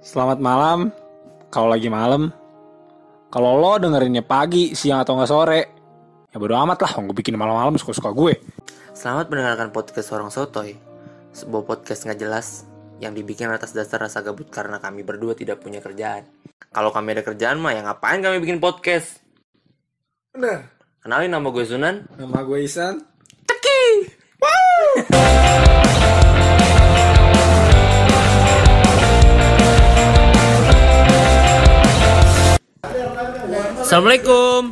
Selamat malam. Kalau lagi malam. Kalau lo dengerinnya pagi, siang atau nggak sore, ya bodo amat lah. Gue bikin malam-malam suka-suka gue. Selamat mendengarkan podcast Orang Sotoy Sebuah podcast nggak jelas yang dibikin atas dasar rasa gabut karena kami berdua tidak punya kerjaan Kalau kami ada kerjaan mah ya ngapain kami bikin podcast Bener. Kenalin nama gue Sunan Nama gue Isan. Assalamualaikum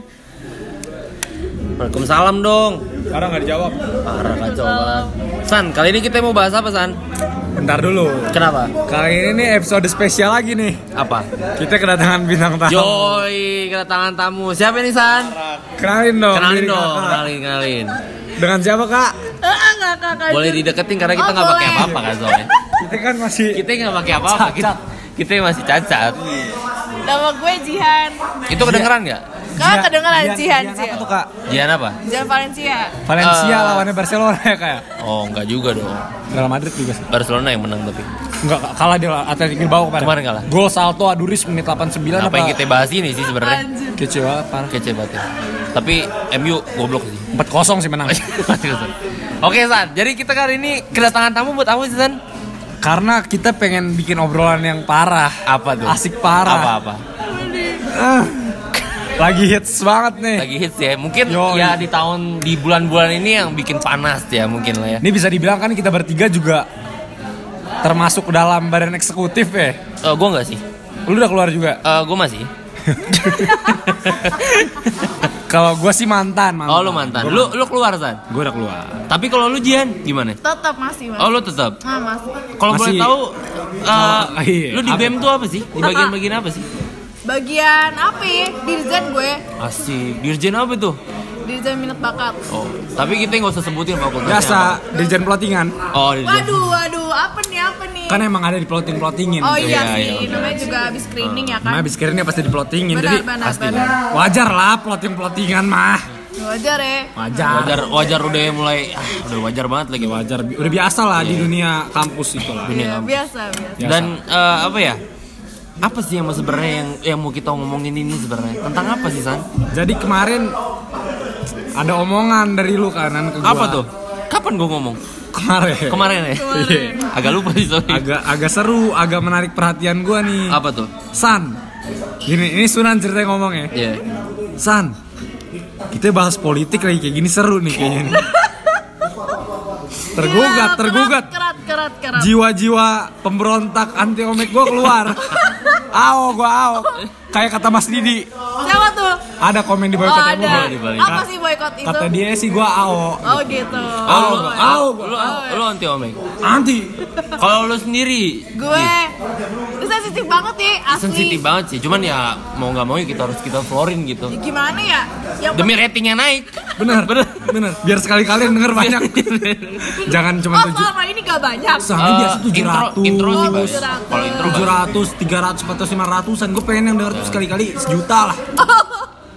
Waalaikumsalam dong Sekarang nggak dijawab. Parah kacau banget San, kali ini kita mau bahas apa San? Bentar dulu. Kenapa? Kali ini nih episode spesial lagi nih. Apa? Kita kedatangan bintang tamu. Yoi, kedatangan tamu Siapa ini San? Kenalin dong. Kenalin dong, kenalin, kenalin Dengan siapa kak? Boleh dideketin karena kita Oh, nggak pakai apa-apa kan soalnya Kita kan masih. Kita nggak pakai apa-apa kita, kita masih cacat Nama gue Jihan. Itu kedengeran nggak? Kak kedengeran Jihan- Jihan Jihan sih. apa tuh kak? Jihan apa? Jihan Valencia. Valencia Eh. lawannya Barcelona ya kak? Oh enggak juga dong Real Madrid juga sih. Barcelona yang menang tapi Enggak, kalah dia Atletico Bilbao kemarin. Kemarin kalah. Gol salto Aduris menit 89 Apa yang kita bahas ini sih sebenarnya Anjir. Kece banget parah. Kece banget ya. Tapi MU goblok sih 4-0 sih menang. Oke San, jadi kita kali ini kedatangan tamu buat apa sih San? Karena kita pengen bikin obrolan yang parah. Apa tuh? Asik parah. Apa-apa? Ah. Lagi hits banget nih. Lagi hits ya, mungkin Yoi. ya di tahun, di bulan-bulan ini yang bikin panas ya mungkin lah ya Ini bisa dibilang kan kita bertiga juga termasuk dalam badan eksekutif ya. Eh, Gue enggak sih, Lu udah keluar juga. Eh gue masih Kalau gua sih mantan, mantan. Oh lu mantan, lu, lu keluar San? Gue udah keluar. Tapi kalau lu Jian gimana? Tetap masih mas. Oh lu tetap? Nah, masih. Kalau boleh tahu, eh, Oh, iya. lu di? BEM tuh apa sih? Di bagian-bagian apa sih? Bagian apa ya? Dirjen gue. Asik, dirjen apa tuh? Dirjen minat bakat. Oh, tapi kita nggak usah sebutin fakultasnya. Biasa apa. dirjen plottingan. Oh, dirjen. Waduh, waduh, apa nih, apa nih? Kan emang ada di plotting plottingin. oh iya, Iya, sih, iya, namanya juga habis screening ya kan? Nah, habis kirinya pasti di plottingin. benar, Jadi benar, pasti. benar. wajar lah plotting plottingan mah. Wajar ya. Wajar. Wajar, wajar udah mulai, ah, udah wajar banget lagi. Wajar. Udah biasa lah di dunia kampus itu lah. Iya, biasa, biasa. Biasa. Dan eh, apa ya? Apa sih yang sebenarnya yang yang mau kita ngomongin ini sebenarnya? Tentang apa sih San? Jadi kemarin ada omongan dari lu kanan ke gua. Apa tuh? Kapan gue ngomong? Kemarin. Kemarin ya? Iya. Agak lupa sih sorry. Agak agak seru, agak menarik perhatian gua nih. Apa tuh? San. Gini, ini Sunan ceritanya ngomong ya. Iya. San. Kita bahas politik lagi kayak gini seru nih kayaknya. nih. tergugat, Iya, tergugat. Kerat, kerat, kerat. Jiwa-jiwa pemberontak anti omek gua keluar. Ao, gua ao. Kayak kata Mas Didi, Siapa tuh? ada komen di Oh, boykot ada. gua. di balik. Apa sih boykot itu? Kata dia sih gua ao. Oh gitu. Ao, ao, lu, lu anti omek. Anti. Kalau lu sendiri, Gue sensitif banget nih, asli. sensitif banget sih. Cuman ya mau nggak mau ya kita harus kita florin gitu. Ya, Gimana ya? Yang Demi ratingnya naik. Bener, bener, bener. Biar sekali-kali yang denger banyak. Jangan cuma Oh, tujuh. selama ini gak banyak. Soalnya Eh, biasa tujuh intro, ratus. intro sih Oh, Bang. 700. Kalau intro tujuh ratus, tiga ratus, empat ratus, lima ratusan. Gue pengen yang denger tuh sekali-kali sejuta lah.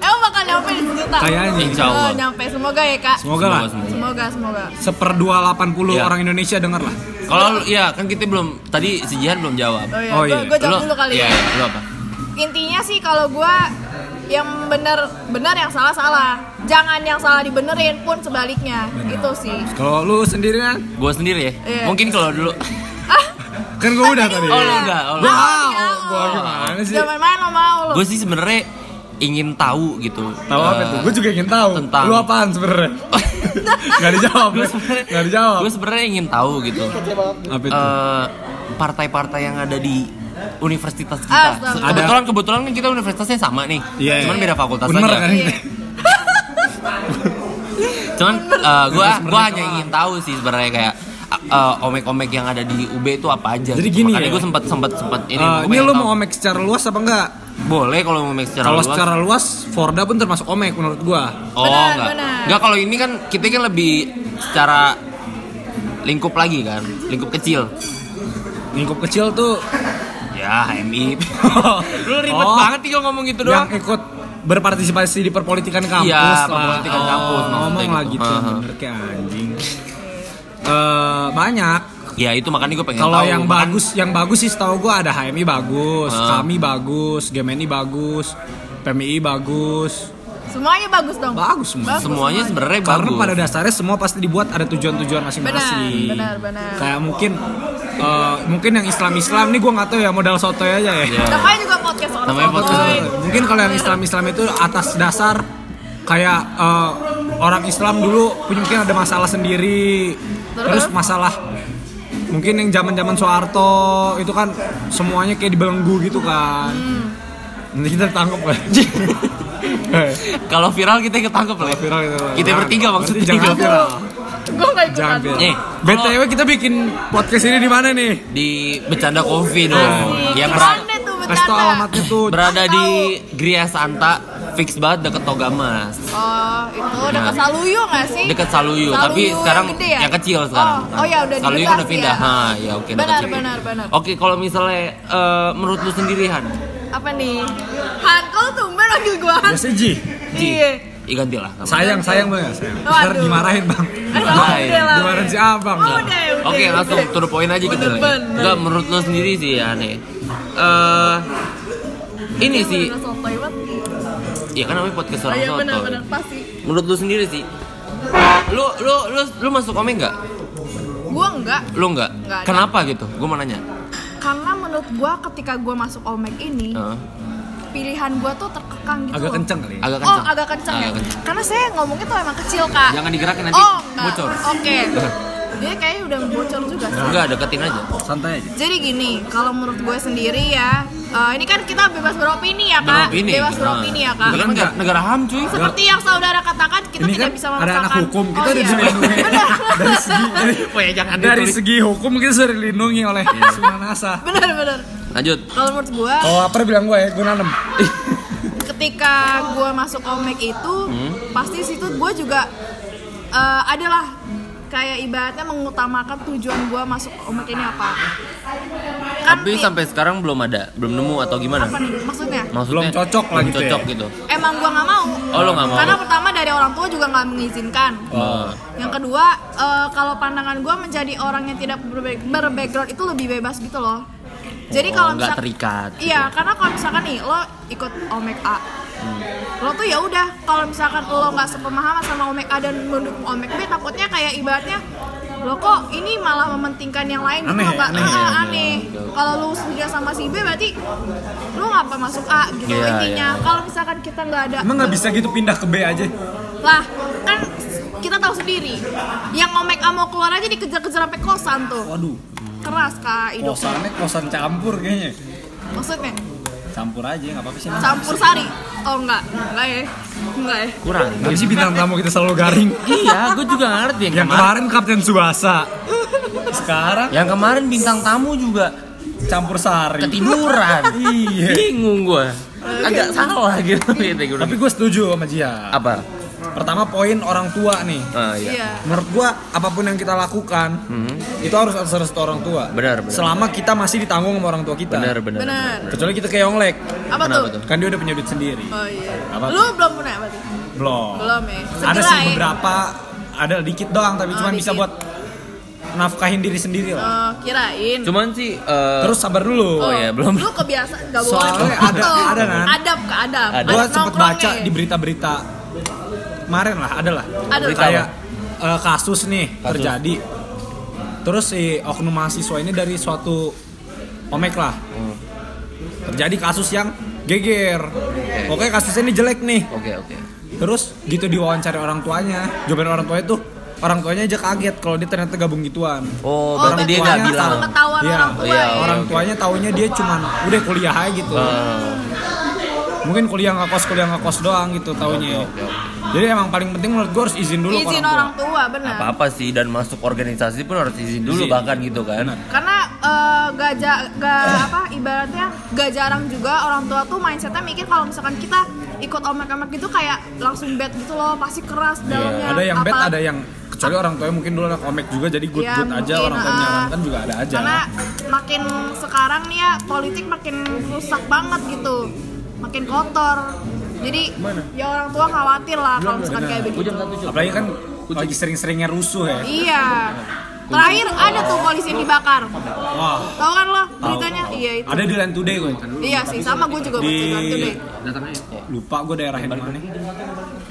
Emang bakal nyampe di sejuta? Kayaknya. Insya Allah. Oh, nyampe. Semoga ya, Kak. Semoga lah. Semoga, semoga. Semoga. Seperdua delapan puluh Iya. orang Indonesia denger lah. Kalau ya kan kita belum tadi si Jihan belum jawab. Oh iya, Oh, gue iya. gue jawab dulu kali Iya, ya. lu apa? Intinya sih kalau gue yang benar benar yang salah salah. Jangan yang salah dibenerin pun sebaliknya. Itu sih. Kalau lu sendirian, Gue sendiri ya. Iya. Mungkin kalau dulu kan gue udah tadi. Oh, udah. Oh. Wow, Ah, gua gimana sih? Jangan main-main lo mau lo. gue sih sebenarnya ingin tahu gitu. Tahu apa Eh, tuh? Gue juga ingin tahu. tentang- Lu apaan sebenarnya? Gak dijawab. Gue ya? sebenarnya Gak dijawab. Gue sebenarnya ingin tahu gitu. Apa itu? eh, partai-partai yang ada di universitas kita. Astaga. Kebetulan kebetulan kan kita universitasnya sama nih. Iya, Cuman iya. beda fakultas Bener aja. kan? Cuman eh, gua gua hanya ingin tahu sih sebenarnya kayak eh, omek-omek yang ada di UB itu apa aja. Jadi gitu. gini Makanya ya? gue sempat sempat sempat ini. Eh, gua ini tahu. mau omek secara luas apa enggak? Boleh kalau mau secara Kalau luas. secara luas, Forda pun termasuk omek menurut gua. Oh Benar, enggak. benar. Enggak kalau ini kan kita kan lebih secara lingkup lagi kan, lingkup kecil. Lingkup kecil tuh Ya, HMI. Lu ribet Oh. banget sih kalau ngomong gitu yang doang. ikut berpartisipasi di perpolitikan kampus Iya, lah. perpolitikan kampus, maksudnya Ngomong gitu. gitu, Aha. bener kayak anjing. Eh banyak Ya itu makanya gue pengen Kalau yang Makan- bagus, yang bagus sih setahu gue ada HMI bagus, Ah. kami bagus, Gemini bagus, PMI bagus. Semuanya bagus dong. Bagus semua. semuanya sebenarnya Karena bagus. pada dasarnya semua pasti dibuat ada tujuan-tujuan Benar, masing-masing. benar, benar. Kayak mungkin eh, mungkin yang Islam-Islam nih gue nggak tahu ya modal sotoy aja ya. Iya. Namanya juga podcast orang Namanya podcast sotoy. orang Mungkin kalau yang Islam-Islam itu atas dasar kayak eh, orang Islam dulu punya mungkin ada masalah sendiri. Terus masalah mungkin yang zaman-zaman Soeharto itu kan semuanya kayak dibelenggu gitu kan. Nanti kita tangkap lah. Eh, Kalau viral kita ketangkep lah. viral itu. Kita Jangan- bertiga maksudnya. Jangan viral. Gue gak ikutan. Viral. Nih, BTW kita bikin podcast ini di mana nih? Di bercanda coffee dong. Di berada, tuh bercanda? alamatnya tuh. berada di Gria Santa, fix banget deket Togamas. Oh, itu dekat Nah. Saluyu gak sih? Deket Saluyu, tapi yang sekarang gede ya? yang kecil sekarang. Oh, oh ya udah Saluyu udah pindah. ya. Ha, ya oke udah Benar, benar, benar. Oke, kalau misalnya eh, menurut lu sendiri Han, Apa nih? Han, kau tumben manggil gua Han. Biasa Ji. Ji, Iya. Ih, ganti lah. nggak. Sayang, sayang banget. Sayang. Ntar dimarahin bang. Eh, lah. Dimarahin si abang. Oh, udah, udah. Oke, langsung to the point aja gitu ya. Enggak, menurut lu sendiri sih ya aneh. Eh ini sih. Ya kan namanya podcast Oh orang iya soto. benar benar pasti. Menurut lu sendiri sih, lu lu lu lu masuk Ome enggak? Gua enggak. Lu enggak? Enggak ada. Kenapa gitu? Gue mau nanya. Karena menurut gua ketika gua masuk Omek ini, Heeh. pilihan gua tuh terkekang gitu. Agak loh. kenceng kali. ya? agak Oh, kencang. agak kenceng ya. Agak kencang. Karena saya ngomongnya tuh emang kecil, Kak. Jangan digerakin nanti Oh, enggak. bocor. Oke. Dia kayaknya udah bocor juga sih. Enggak, deketin aja. Santai aja. Jadi gini, kalau menurut gue sendiri ya, eh, ini kan kita bebas beropini ya kak, Beropini. bebas Nah. beropini ya kak. Kan negara, negara HAM cuy. Seperti yang saudara katakan, kita Ini tidak kan bisa ada memaksakan. anak hukum, kita Oh, iya. dilindungi. Dari segi dari, Wah, ya jangan dari ditulis. segi hukum kita sudah dilindungi oleh Sunanasa. benar, benar. Lanjut. Kalau menurut gue, Kalau lapar bilang gue ya, gue nanem. ketika gue masuk Omek itu, Hmm. pasti situ gue juga eh, adalah kayak ibaratnya mengutamakan tujuan gue masuk Omek ini apa. Kan Tapi nih, sampai sekarang belum ada, belum nemu atau gimana? apa nih maksudnya? Maksudnya Belum cocok lah gitu ya? cocok gitu. Emang gua nggak mau. Oh, lo nggak mau? Karena pertama dari orang tua juga nggak mengizinkan. Oh. Yang kedua, eh, kalau pandangan gua menjadi orang yang tidak berbackground itu lebih bebas gitu loh. Jadi Oh, kalau misalkan terikat. gitu. Iya, karena kalau misalkan nih lo ikut Omek A, Hmm. lo tuh ya udah kalau misalkan lo nggak sepemahaman sama Omek A dan mendukung Omek B, takutnya kayak ibaratnya lo kok ini malah mementingkan yang lain gitu Aneh loh, ya, Kak. aneh Ah, ya, aneh. oke, oke. Kalau lo setuju sama si B berarti lo ngapa masuk A gitu Iya, intinya. iya. Kalau misalkan kita nggak ada Emang nggak bisa gitu pindah ke B aja? lah kan kita tahu sendiri yang Omek A mau keluar aja dikejar-kejar sampai kosan tuh Waduh, keras kak hidup kosannya kosan campur kayaknya. maksudnya Campur aja, nggak apa-apa sih. Campur sari oh enggak enggak ya enggak ya Kurang. Tapi sih bintang tamu kita selalu garing. iya, gue juga nggak ngerti yang, Yang kemarin. kemarin Kapten Suasa. Sekarang Yang kemarin bintang tamu juga campur sari. ketiduran. Iya. Bingung gue. Agak salah gitu gitu. gua. Tapi gue setuju sama Jia. apa? Pertama poin orang tua nih. Ah, iya. iya Menurut gua apa pun yang kita lakukan Hmm. itu harus atas restu orang tua. Benar, benar. Selama kita masih ditanggung sama orang tua kita. Benar, benar. benar Kecuali kita kayak Yonglek, apa Kenapa tuh tuh? kan dia udah punya duit sendiri. oh iya Apa lu belum punya berarti Belum. belum ya Ada sih ya. beberapa, ada dikit doang tapi Oh, cuma bisa buat nafkahin diri sendiri lah. Oh, kirain Cuman sih eh, Terus sabar dulu. Oh, iya, belum. lu kebiasaan gak boleh Soalnya ada- ada kan? adab ke adab Ada. Gua sempet baca di berita-berita kemarin lah, ada lah. Ada. Kayak eh, kasus nih Kasus. terjadi. Terus si oknum mahasiswa ini dari suatu omek lah. Hmm. Terjadi kasus yang geger. Pokoknya kasusnya ini jelek nih. Oke, oke. Terus gitu diwawancari orang tuanya. Jawaban orang tuanya tuh orang tuanya aja kaget kalau dia ternyata gabung gituan. Oh, Oh, berarti dia nggak tuanya bilang. Iya, orang tua iya, ya. Orang tuanya taunya dia cuman udah kuliah aja gitu. Eh, Mungkin kuliah nggak kos kuliah nggak kos doang gitu taunya. oke. Jadi emang paling penting menurut gue harus izin dulu izin tua. orang tua benar apa-apa sih dan masuk organisasi pun harus izin dulu Izin. bahkan gitu kan. Benar. karena eh, gak, ja- gak apa ibaratnya gak jarang juga orang tua tuh mindsetnya mikir kalau misalkan kita ikut omek-omek gitu kayak langsung bad gitu loh pasti keras dalamnya Ada yang bad, Apa- ada yang kecuali orang tuanya mungkin dulu anak komik juga jadi good Iya, good aja mungkin, orang tua menyarankan juga ada aja. karena makin sekarang nih ya politik makin rusak banget gitu makin kotor. Jadi Gimana? ya orang tua khawatir lah kalau misalkan kayak begitu. Apalagi kan lagi sering-seringnya rusuh ya. iya. Terakhir ada tuh polisi yang dibakar. Wah, tahu kan lo beritanya? Iya itu. Ada di Land Today gue. iya sih sama gue juga baca Di itu deh lupa gue daerahnya di mana.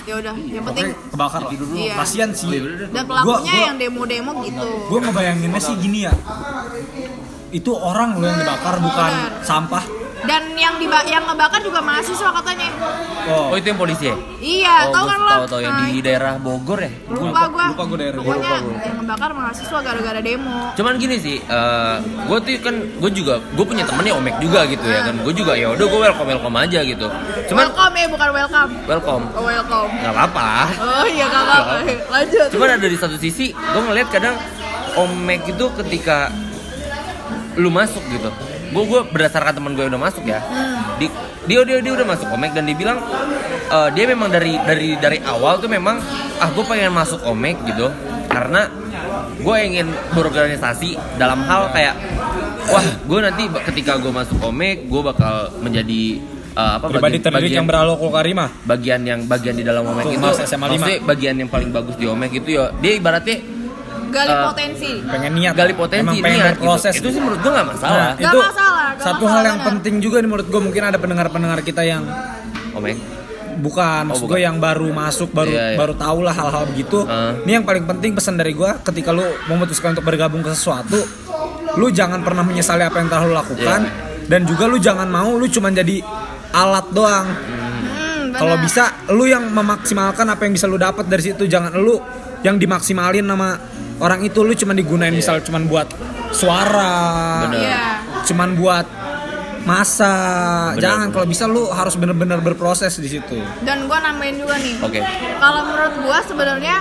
ya udah yang penting kebakar lah. Iya. Kasian sih. dan pelakunya Gua- gua- yang demo-demo gitu. gue ngebayanginnya sih gini ya. Itu orang loh yang dibakar bukan sampah dan yang diba yang ngebakar juga mahasiswa katanya Oh oh itu yang polisi ya? iya oh, tahu gua kan lo tahu tahu yang Nah, di daerah Bogor ya. lupa gua lupa gua daerah. pokoknya Lupa gua. yang ngebakar mahasiswa gara-gara demo Cuman gini sih, gue tuh kan gue juga gue punya temennya Omek juga gitu ya kan. Gue juga ya udah gue welcome welcome aja gitu. Cuman welcome ya bukan welcome welcome oh, welcome nggak apa-apa. oh iya gak apa-apa lanjut Cuman ada di satu sisi gue ngeliat kadang Omek itu ketika lu masuk gitu. Gue gue berdasarkan teman gue udah masuk ya. Di, dia dia dia udah masuk Omek dan dia bilang eh, dia memang dari dari dari awal tuh memang ah gue pengen masuk Omek gitu. Karena gue ingin berorganisasi dalam hal kayak wah gue nanti ketika gue masuk Omek gue bakal menjadi eh, apa pribadi bagian- terdidik bagian- yang beralokul karimah bagian yang bagian di dalam Omek itu maksudnya bagian yang paling bagus di Omek itu ya. Dia ibaratnya gali eh, potensi pengen niat gali potensi emang pengen niat berproses gitu. itu sih menurut gue nggak masalah Nah, Nggak itu masalah, nggak satu masalah, hal yang benar. penting juga nih menurut gue mungkin ada pendengar-pendengar kita yang Omek bukan maksud bukan. gue yang baru masuk baru Iya, iya. baru tahu lah hal-hal begitu Heeh. ini yang paling penting pesan dari gue ketika lu memutuskan untuk bergabung ke sesuatu lu jangan pernah menyesali apa yang telah lu lakukan Iya. dan juga lu jangan mau lu cuma jadi alat doang hmm, kalau bisa lu yang memaksimalkan apa yang bisa lu dapat dari situ jangan lu yang dimaksimalin nama orang itu lu cuma digunain misal cuman buat suara Bener. iya. cuman buat masa. Bener, jangan kalau bisa lu harus bener-bener berproses di situ. Dan gua nambahin juga nih. Oke. kalau menurut gua sebenarnya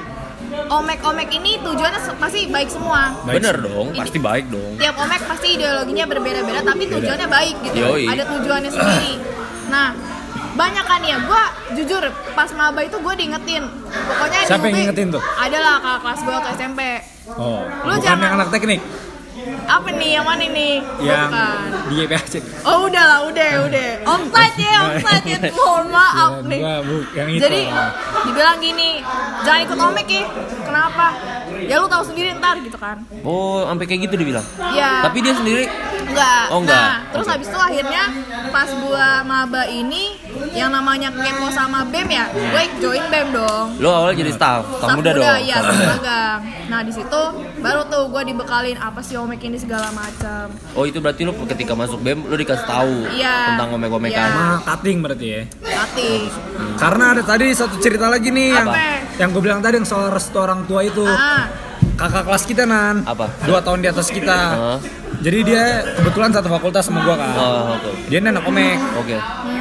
omek-omek ini tujuannya pasti baik semua. Baik bener dong Ini- pasti baik dong. tiap omek pasti ideologinya berbeda-beda tapi tujuannya baik gitu. Yoi. ada tujuannya sendiri. Nah banyak kan ya. Gua jujur pas maba itu gue diingetin. Pokoknya Siapa yang UB ngingetin tuh? adalah kakak kelas gue waktu SMP. Oh Lu bukan jangan- yang anak teknik? Apa nih yang mana nih? Oh, yang bukan. di YPHC oh udah lah udah udah. Offside ya offside ya. mohon maaf Kirain nih. yang itu jadi dibilang gini jangan ikut omek ya. Kenapa ya lu tahu sendiri ntar gitu kan oh sampai kayak gitu dibilang ya tapi dia sendiri Enggak. Oh, enggak. Nah, terus Oke. habis itu akhirnya pas gua maba ini yang namanya kepo sama BEM ya, gue join BEM dong. lo awalnya jadi staff staff Staff muda dong Iya, staff magang. Nah, di situ baru tuh gua dibekalin apa sih omek ini segala macam. oh itu berarti lo ketika masuk bem lo dikasih tahu Iya. tentang omek-omekan Iya. sama cutting berarti ya Hati. karena ada tadi satu cerita lagi nih yang Apa? yang gue bilang tadi yang soal restu orang tua itu Ah, kakak kelas kita nan. Apa? dua tahun di atas kita. Jadi dia kebetulan satu fakultas sama gua kan oh oke. Dia ini anak omek oke.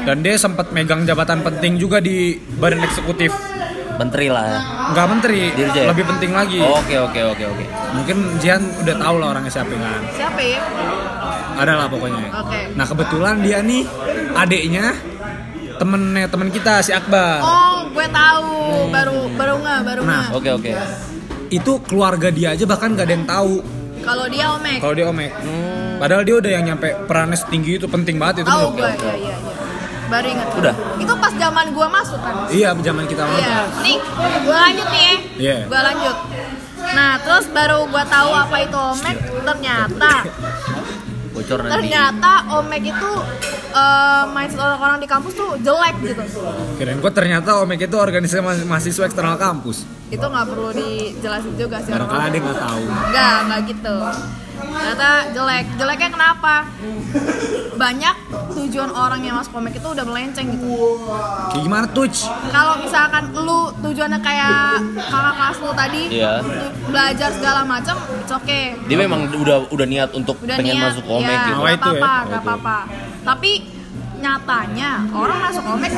Dan dia sempat megang jabatan penting juga di badan eksekutif. Menteri lah ya? Nggak menteri Dirjen. lebih penting lagi. Oke oke oke oke. Mungkin Jian udah tahu lah orangnya siapa kan siapa ya? ada lah pokoknya. Oke. nah kebetulan dia nih adiknya temennya temen kita si Akbar. Oh, gue tahu. Baru baru nggak, baru Nah, nggak. oke oke itu keluarga dia aja bahkan gak ada yang tahu Kalau dia omek. kalau dia omek padahal dia udah yang nyampe perannya setinggi itu penting banget itu Tahu menurut gue, iya iya iya. Baru ingat. Udah? Itu pas zaman gua masuk kan. iya zaman kita Iya, magang nih gue lanjut nih ya. Iya. Gue lanjut. Nah, terus baru gue tahu apa itu omek. Ternyata, bocor nanti ternyata omek itu eh, mindset orang-orang di kampus tuh jelek gitu. kirain gua ternyata omek itu organisasi ma- mahasiswa eksternal kampus Itu nggak perlu dijelasin juga sih. barangkali orang-orang. dia nggak tahu Enggak, enggak gitu. Ternyata jelek. Jeleknya kenapa? Banyak tujuan orang yang masuk komik itu udah melenceng gitu. kayak gimana tuh Kalau misalkan lu tujuannya kayak kakak kelas lu tadi, Iya. lu belajar segala macam, it's okay. dia memang udah udah niat untuk Udah pengen niat, masuk omek ya, gitu nggak ya. apa-apa, nggak apa-apa. Tapi nyatanya orang masuk omek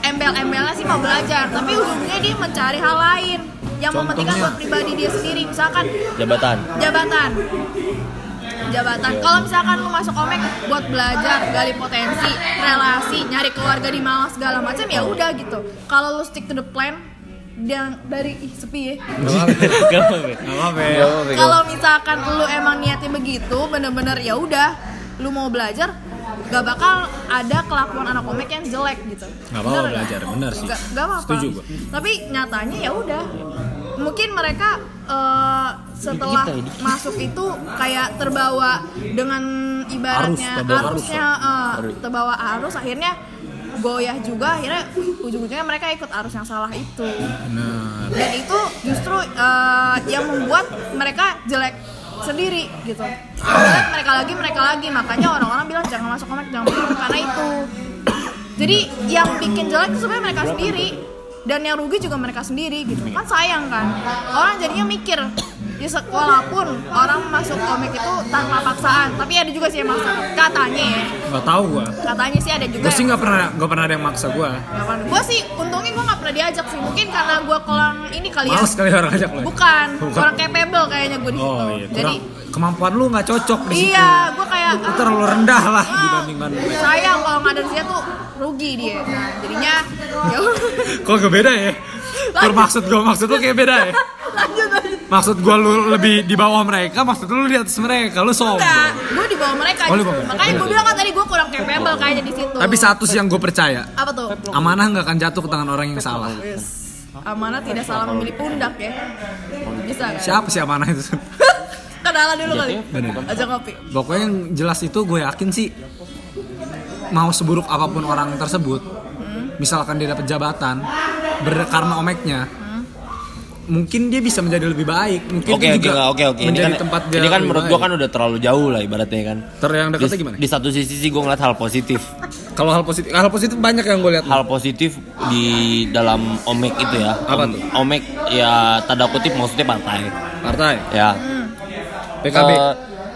embel-embelnya sih mau belajar, tapi ujungnya dia mencari hal lain yang mementingkan Contohnya? buat pribadi dia sendiri. Misalkan jabatan. Jabatan. Jabatan. Kalau misalkan lu masuk omek buat belajar gali potensi relasi nyari keluarga di Malang segala macam ya udah gitu. Kalau lu stick to the plan dan dari ih sepi ya. Gak. Gak gak kalau misalkan lu emang niatnya begitu bener-bener ya udah lu mau belajar gak bakal ada kelakuan anak omek yang jelek gitu. Nggak apa-apa belajar, bener sih. Gak, gak apa-apa. Setuju gua. tapi nyatanya ya udah mungkin mereka eh, setelah aja, dikit. masuk itu kayak terbawa dengan ibaratnya Arus, arusnya Arus. terbawa arus akhirnya goyah juga akhirnya ujung-ujungnya mereka ikut arus yang salah itu Benar. dan itu justru eh, yang membuat mereka jelek sendiri gitu jelek mereka lagi mereka lagi makanya orang-orang bilang jangan masuk komik jangan masuk karena itu jadi yang bikin jelek itu sebenarnya mereka sendiri dan yang rugi juga mereka sendiri gitu. Kan sayang kan. Orang jadinya mikir di sekolah pun orang masuk komik itu tanpa paksaan. Tapi ada juga sih yang maksa. Katanya ya. Gak tau gua. katanya sih ada juga. Gue sih nggak pernah nggak pernah ada yang maksa gua. gue sih untungnya gue nggak pernah diajak sih. Mungkin karena gue kurang ini kali ya. Males kali orang ajak lo. bukan. Bukan. kurang capable kayaknya gue di situ. Oh iya. jadi kemampuan lu nggak cocok di situ. iya gue kayak Lu terlalu rendah lah ah, dibandingkan sayang kalau nggak ada dia tuh rugi dia nah, jadinya ya Kok gak beda ya? Tur maksud gua maksud lu kayak beda ya? lanjut lanjut Maksud gua lu lebih di bawah mereka, maksud lu di atas mereka, lu sombong. enggak gue di bawah mereka Oh, bawah mereka. makanya gue bilang kan tadi gue kurang capable kayaknya di situ Tapi satu sih yang gue percaya, apa tuh amanah nggak akan jatuh ke tangan orang yang salah. Amanah tidak salah memilih pundak ya bisa nggak? Siapa sih amanah itu? kenalan dulu kali Bener. aja kopi Pokoknya yang jelas itu gue yakin sih mau seburuk apa pun orang tersebut, misalkan dia dapat jabatan karena omeknya, mungkin dia bisa menjadi lebih baik. Mungkin oke juga oke oke. Ini menjadi kan tempat dia ini kan menurut baik. gua kan udah terlalu jauh lah ibaratnya kan. Ter yang Di, dekatnya gimana? di satu sisi sih gua ngeliat hal positif. Kalau hal positif, hal positif banyak yang gue lihat. Hal positif di dalam omek itu ya. Apa tuh? Omek ya tanda kutip maksudnya partai. Partai, Ya. PKB, Eh,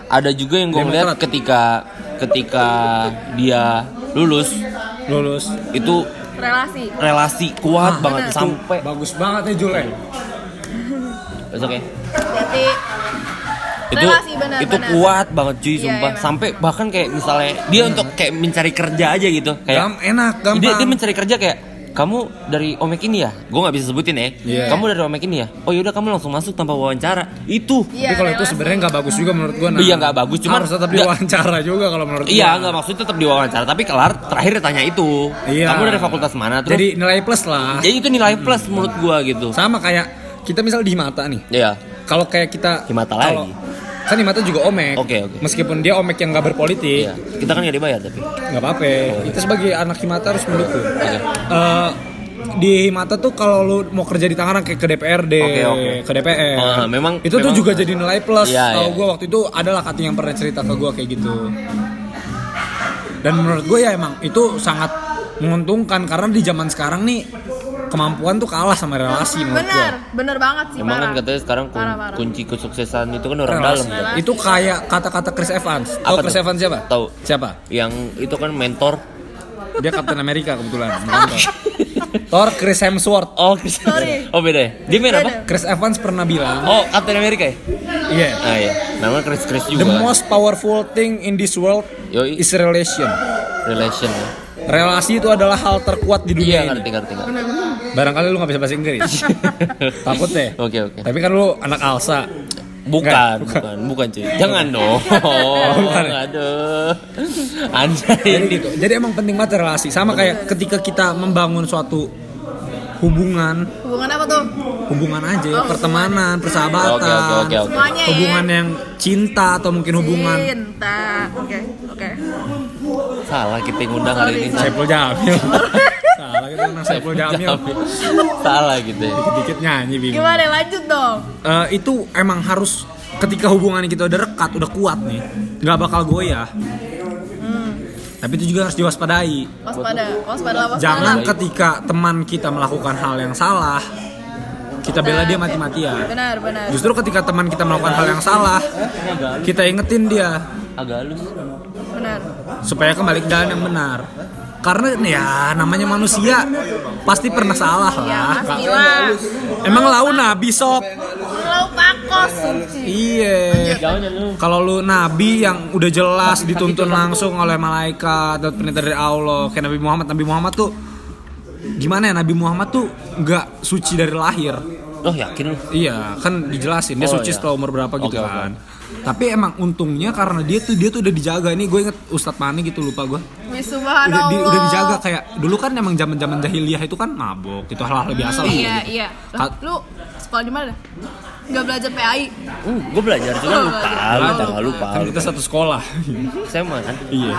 ada juga yang gue ngeliat Demokrat. ketika ketika dia lulus lulus. itu relasi relasi kuat Ah, banget bener. sampai Bagus banget ya Jule. besok ya. jadi itu Relasi, benar, itu benar. kuat banget cuy Iya, sumpah emang. sampai bahkan kayak misalnya dia untuk kayak mencari kerja aja gitu kayak Gam- enak, gampang. dia, dia mencari kerja kayak kamu dari omek ini ya gue nggak bisa sebutin ya Iya. kamu dari omek ini ya oh yaudah kamu langsung masuk tanpa wawancara itu Iya, Tapi kalau itu sebenarnya nggak bagus juga menurut gue. Iya, nggak bagus, cuman harus tetap diwawancara juga kalau menurut gua. iya nggak maksudnya tetap diwawancara tapi kelar terakhir ditanya itu Iya. kamu dari fakultas mana terus Jadi nilai plus lah. jadi itu nilai plus menurut gua gitu Sama kayak kita misal di mata nih. Iya. Kalau kayak kita Himata kalau- lagi. Kan di mata juga omek. Oke, oke. Meskipun dia omek yang nggak berpolitik, Iya. Kita kan nggak dibayar tapi. nggak apa-apa. Kita sebagai anak Himata harus mendukung. Oke. Eh, di Himata tuh kalau lu mau kerja di Tangerang kayak ke DPRD, Oke, oke. ke DPR, Oh, memang- itu tuh memang- juga jadi nilai plus. Iya, Kalau iya. gue waktu itu adalah kating yang pernah cerita ke gue kayak gitu. Dan menurut gue ya emang itu sangat menguntungkan karena di zaman sekarang nih kemampuan tuh kalah sama relasi menurut bener bener banget sih Emang kan katanya sekarang kun- Parah, parah. kunci kesuksesan itu kan orang relasi. dalam kan. Itu kayak kata-kata Chris Evans. Tahu Apa Chris tuh? Evans siapa? Tahu. Siapa? Yang itu kan mentor. Dia Captain America kebetulan. Thor. Chris Hemsworth. Oh, Chris- Sorry. Oh beda ya? Dia main apa? Chris Evans pernah bilang, Oh, Captain America ya? iya. Ah iya. Namanya Chris Chris The juga. most powerful thing in this world Yoi. is relation. relation. ya. Relasi itu adalah hal terkuat di Iya, dunia ngerti ini. ngerti ngerti. Barangkali lu gak bisa bahasa Inggris. Takut deh. Oke, oke. Tapi kan lu anak Alsa. Bukan, Enggak, bukan, bukan cuy. Jangan dong. bukan ya? Aduh. Anjay. Jadi gitu. Jadi emang penting banget relasi. Sama kayak ketika kita membangun suatu hubungan, hubungan apa tuh hubungan aja, Oh, pertemanan, persahabatan, Oke, oke, oke, oke. semuanya hubungan ya yang cinta atau mungkin hubungan cinta oke oke Salah kita yang undang hari ini. Saiful Jamil. Salah kita undang Saiful Jamil. Salah gitu ya. Dikit-dikit nyanyi bingung. gimana lanjut dong Eh, itu emang harus ketika hubungan kita udah rekat, udah kuat nih, nggak bakal goyah. Tapi itu juga harus diwaspadai. waspada waspada waspada Jangan ketika teman kita melakukan hal yang salah, kita bela dia mati-matian. benar benar Justru ketika teman kita melakukan hal yang salah, kita ingetin dia Agak halus. benar supaya kembali ke jalan yang benar. Karena ya namanya manusia pasti pernah salah ya lah. pastilah Emang lau nabi sob. Lau pakos Iya. Kalau lu nabi yang udah jelas dituntun langsung oleh malaikat atau perintah dari Allah kayak Nabi Muhammad, Nabi Muhammad tuh gimana ya Nabi Muhammad tuh nggak suci dari lahir. Oh yakin lu? Iya, kan dijelasin dia Oh, suci iya. setelah umur berapa gitu oke. kan. Tapi emang untungnya karena dia tuh dia tuh udah dijaga ini gue inget Ustadz mana gitu lupa gue Wih, udah, di, udah dijaga kayak dulu kan emang zaman zaman jahiliyah itu kan mabok itu hal-hal biasa lah Iya, gitu. iya. Kat- lu sekolah di mana? Gak belajar PAI. Uh, gue belajar cuma Oh, lupa, belajar. lupa, lupa, lupa. kan kita satu sekolah Saya mah kan. iya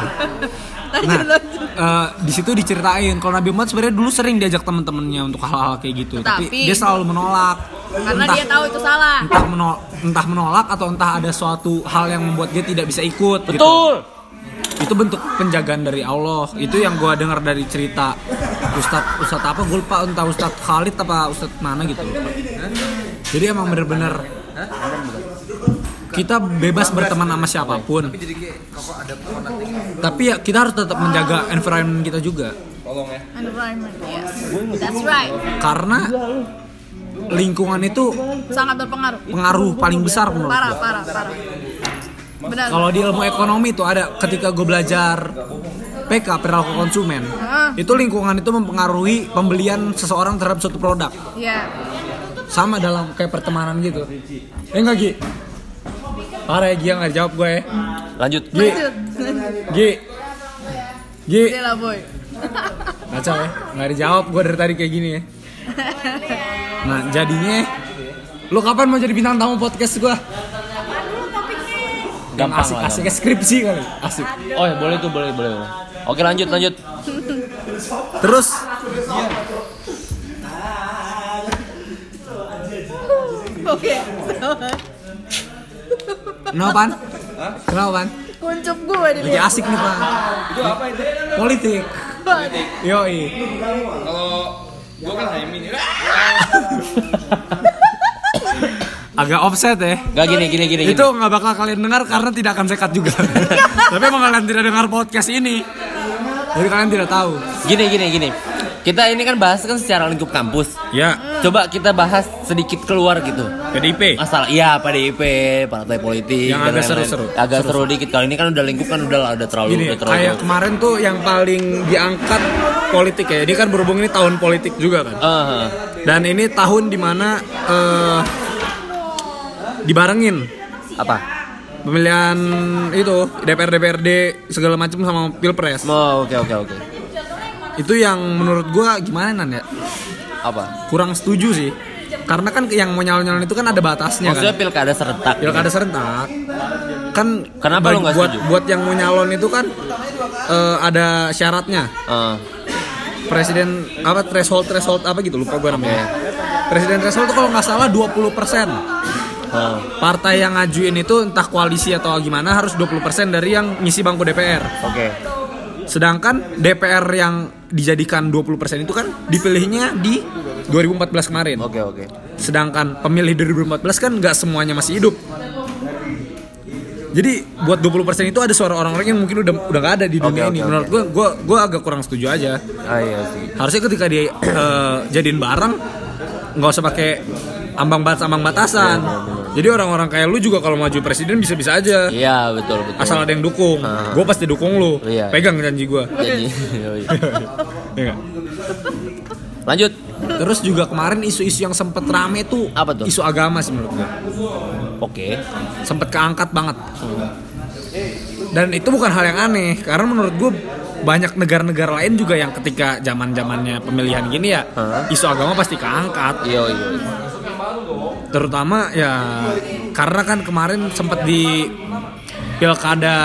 nah eh, di situ diceritain kalau Nabi Muhammad sebenarnya dulu sering diajak temen-temennya untuk hal-hal kayak gitu tapi, Tapi- dia selalu menolak Karena entah, dia tahu itu salah. entah menolak entah menolak atau entah ada suatu hal yang membuat dia tidak bisa ikut gitu. Betul. itu bentuk penjagaan dari Allah itu yang gua dengar dari cerita Ustadz Ustadz apa gue lupa entah Ustadz Khalid apa Ustadz mana gitu lupa. jadi emang bener-bener kita bebas berteman sama siapa pun tapi ya kita harus tetap menjaga environment kita juga Environment, yes. That's right. karena lingkungan itu Sangat berpengaruh. pengaruh paling besar menurut Parah, gua. parah, parah. Benar. Kalau di ilmu ekonomi itu ada ketika gue belajar PK perilaku konsumen, Ah. itu lingkungan itu mempengaruhi pembelian seseorang terhadap suatu produk. Iya. Sama dalam kayak pertemanan gitu. Eh enggak Gi? Parah ya Gi nggak dijawab gue ya. Lanjut. Gi, Lanjut. Gi, Gi. Boy. Kacau ya, nggak dijawab gue dari tadi kayak gini ya. Nah jadinya, lu kapan mau jadi bintang tamu podcast gue? Gampang asik, lah, asik skripsi kali, asik. Oh ya boleh tuh boleh boleh. Oke lanjut lanjut. Terus Oke. Kenapa pan? Kenapa pan? Kuncup gue di Lagi asik nih pan. Itu apa itu? Politik. Yoi. Kalau gue kan Haimin. Agak offset ya. Gak gini gini gini. Itu nggak bakal kalian dengar karena tidak akan sekat juga. Tapi emang kalian tidak dengar podcast ini. Jadi kalian tidak tahu. Gini gini gini. Kita ini kan bahas kan secara lingkup kampus. Ya. Coba kita bahas sedikit keluar gitu. PDIP. Masalah iya PDIP, partai politik Yang dan agak seru-seru. Agak seru dikit kali ini kan udah lingkup kan udah lah udah terlalu Gini, udah terlalu. kayak kemarin tuh yang paling diangkat politik ya. Ini kan berhubung ini tahun politik juga kan. Ah, Dan ini tahun di mana eh dibarengin apa? Pemilihan itu DPR DPRD segala macam sama pilpres. Oh, oke oke oke. Itu yang menurut gua gimana nan ya? Apa? Kurang setuju sih. Karena kan yang mau nyalon-nyalon itu kan ada batasnya Maksudnya kan. pilkada serentak. Pilkada serentak kan Kenapa bagi- lu nggak buat setuju? buat yang mau nyalon itu kan eh, ada syaratnya. Ah, Presiden apa threshold threshold apa gitu lupa gua namanya. Presiden threshold itu kalau nggak salah 20% Partai yang ngajuin itu entah koalisi atau gimana harus 20% dari yang ngisi bangku DPR. Oke. Sedangkan DPR yang dijadikan 20% itu kan dipilihnya di 2014 kemarin. Oke oke. Sedangkan pemilih 2014 kan nggak semuanya masih hidup. Jadi buat 20% itu ada suara orang-orang yang mungkin udah udah nggak ada di dunia Oke, ini. oke, Menurut oke. gua gua gua agak kurang setuju aja. Ah iya sih. Harusnya ketika dia eh, jadiin barang nggak usah pakai ambang batas ambang batasan. Jadi orang-orang kayak lu juga kalau maju presiden bisa-bisa aja. Iya betul betul. Asal ada yang dukung. Ah. Gue pasti dukung lu. Iya. Pegang janji gua. Jadi, yoi. Iya? Lanjut. Terus juga kemarin isu-isu yang sempet rame tuh Apa tuh? isu agama sih menurut gua. Oke. Sempet keangkat banget. Dan itu bukan hal yang aneh karena menurut gue banyak negara-negara lain juga yang ketika zaman zamannya pemilihan gini ya Hah? isu agama pasti keangkat Iya iya. Terutama ya karena kan kemarin sempat di pilkada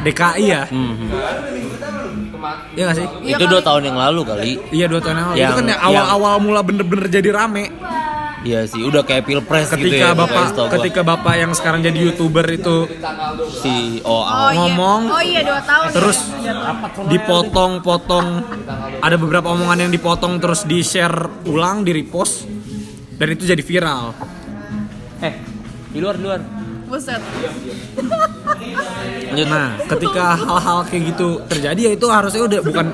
DKI ya Mhm. Iya gak sih Iya Itu kali. dua tahun yang lalu kali. iya dua tahun yang lalu itu Yang- kan yang awal-awal mula bener-bener jadi rame Iya sih, udah kayak pilpres gitu ketika ya. bapak gua. ketika bapak yang sekarang jadi youtuber itu si Oh oh, iya. Ngomong, Oh iya dua tahun. terus dipotong-potong ada beberapa omongan yang dipotong terus di share ulang di repost dan itu jadi viral eh di luar di luar. Buset. Lanjut. nah ketika hal-hal kayak gitu terjadi ya itu harusnya udah bukan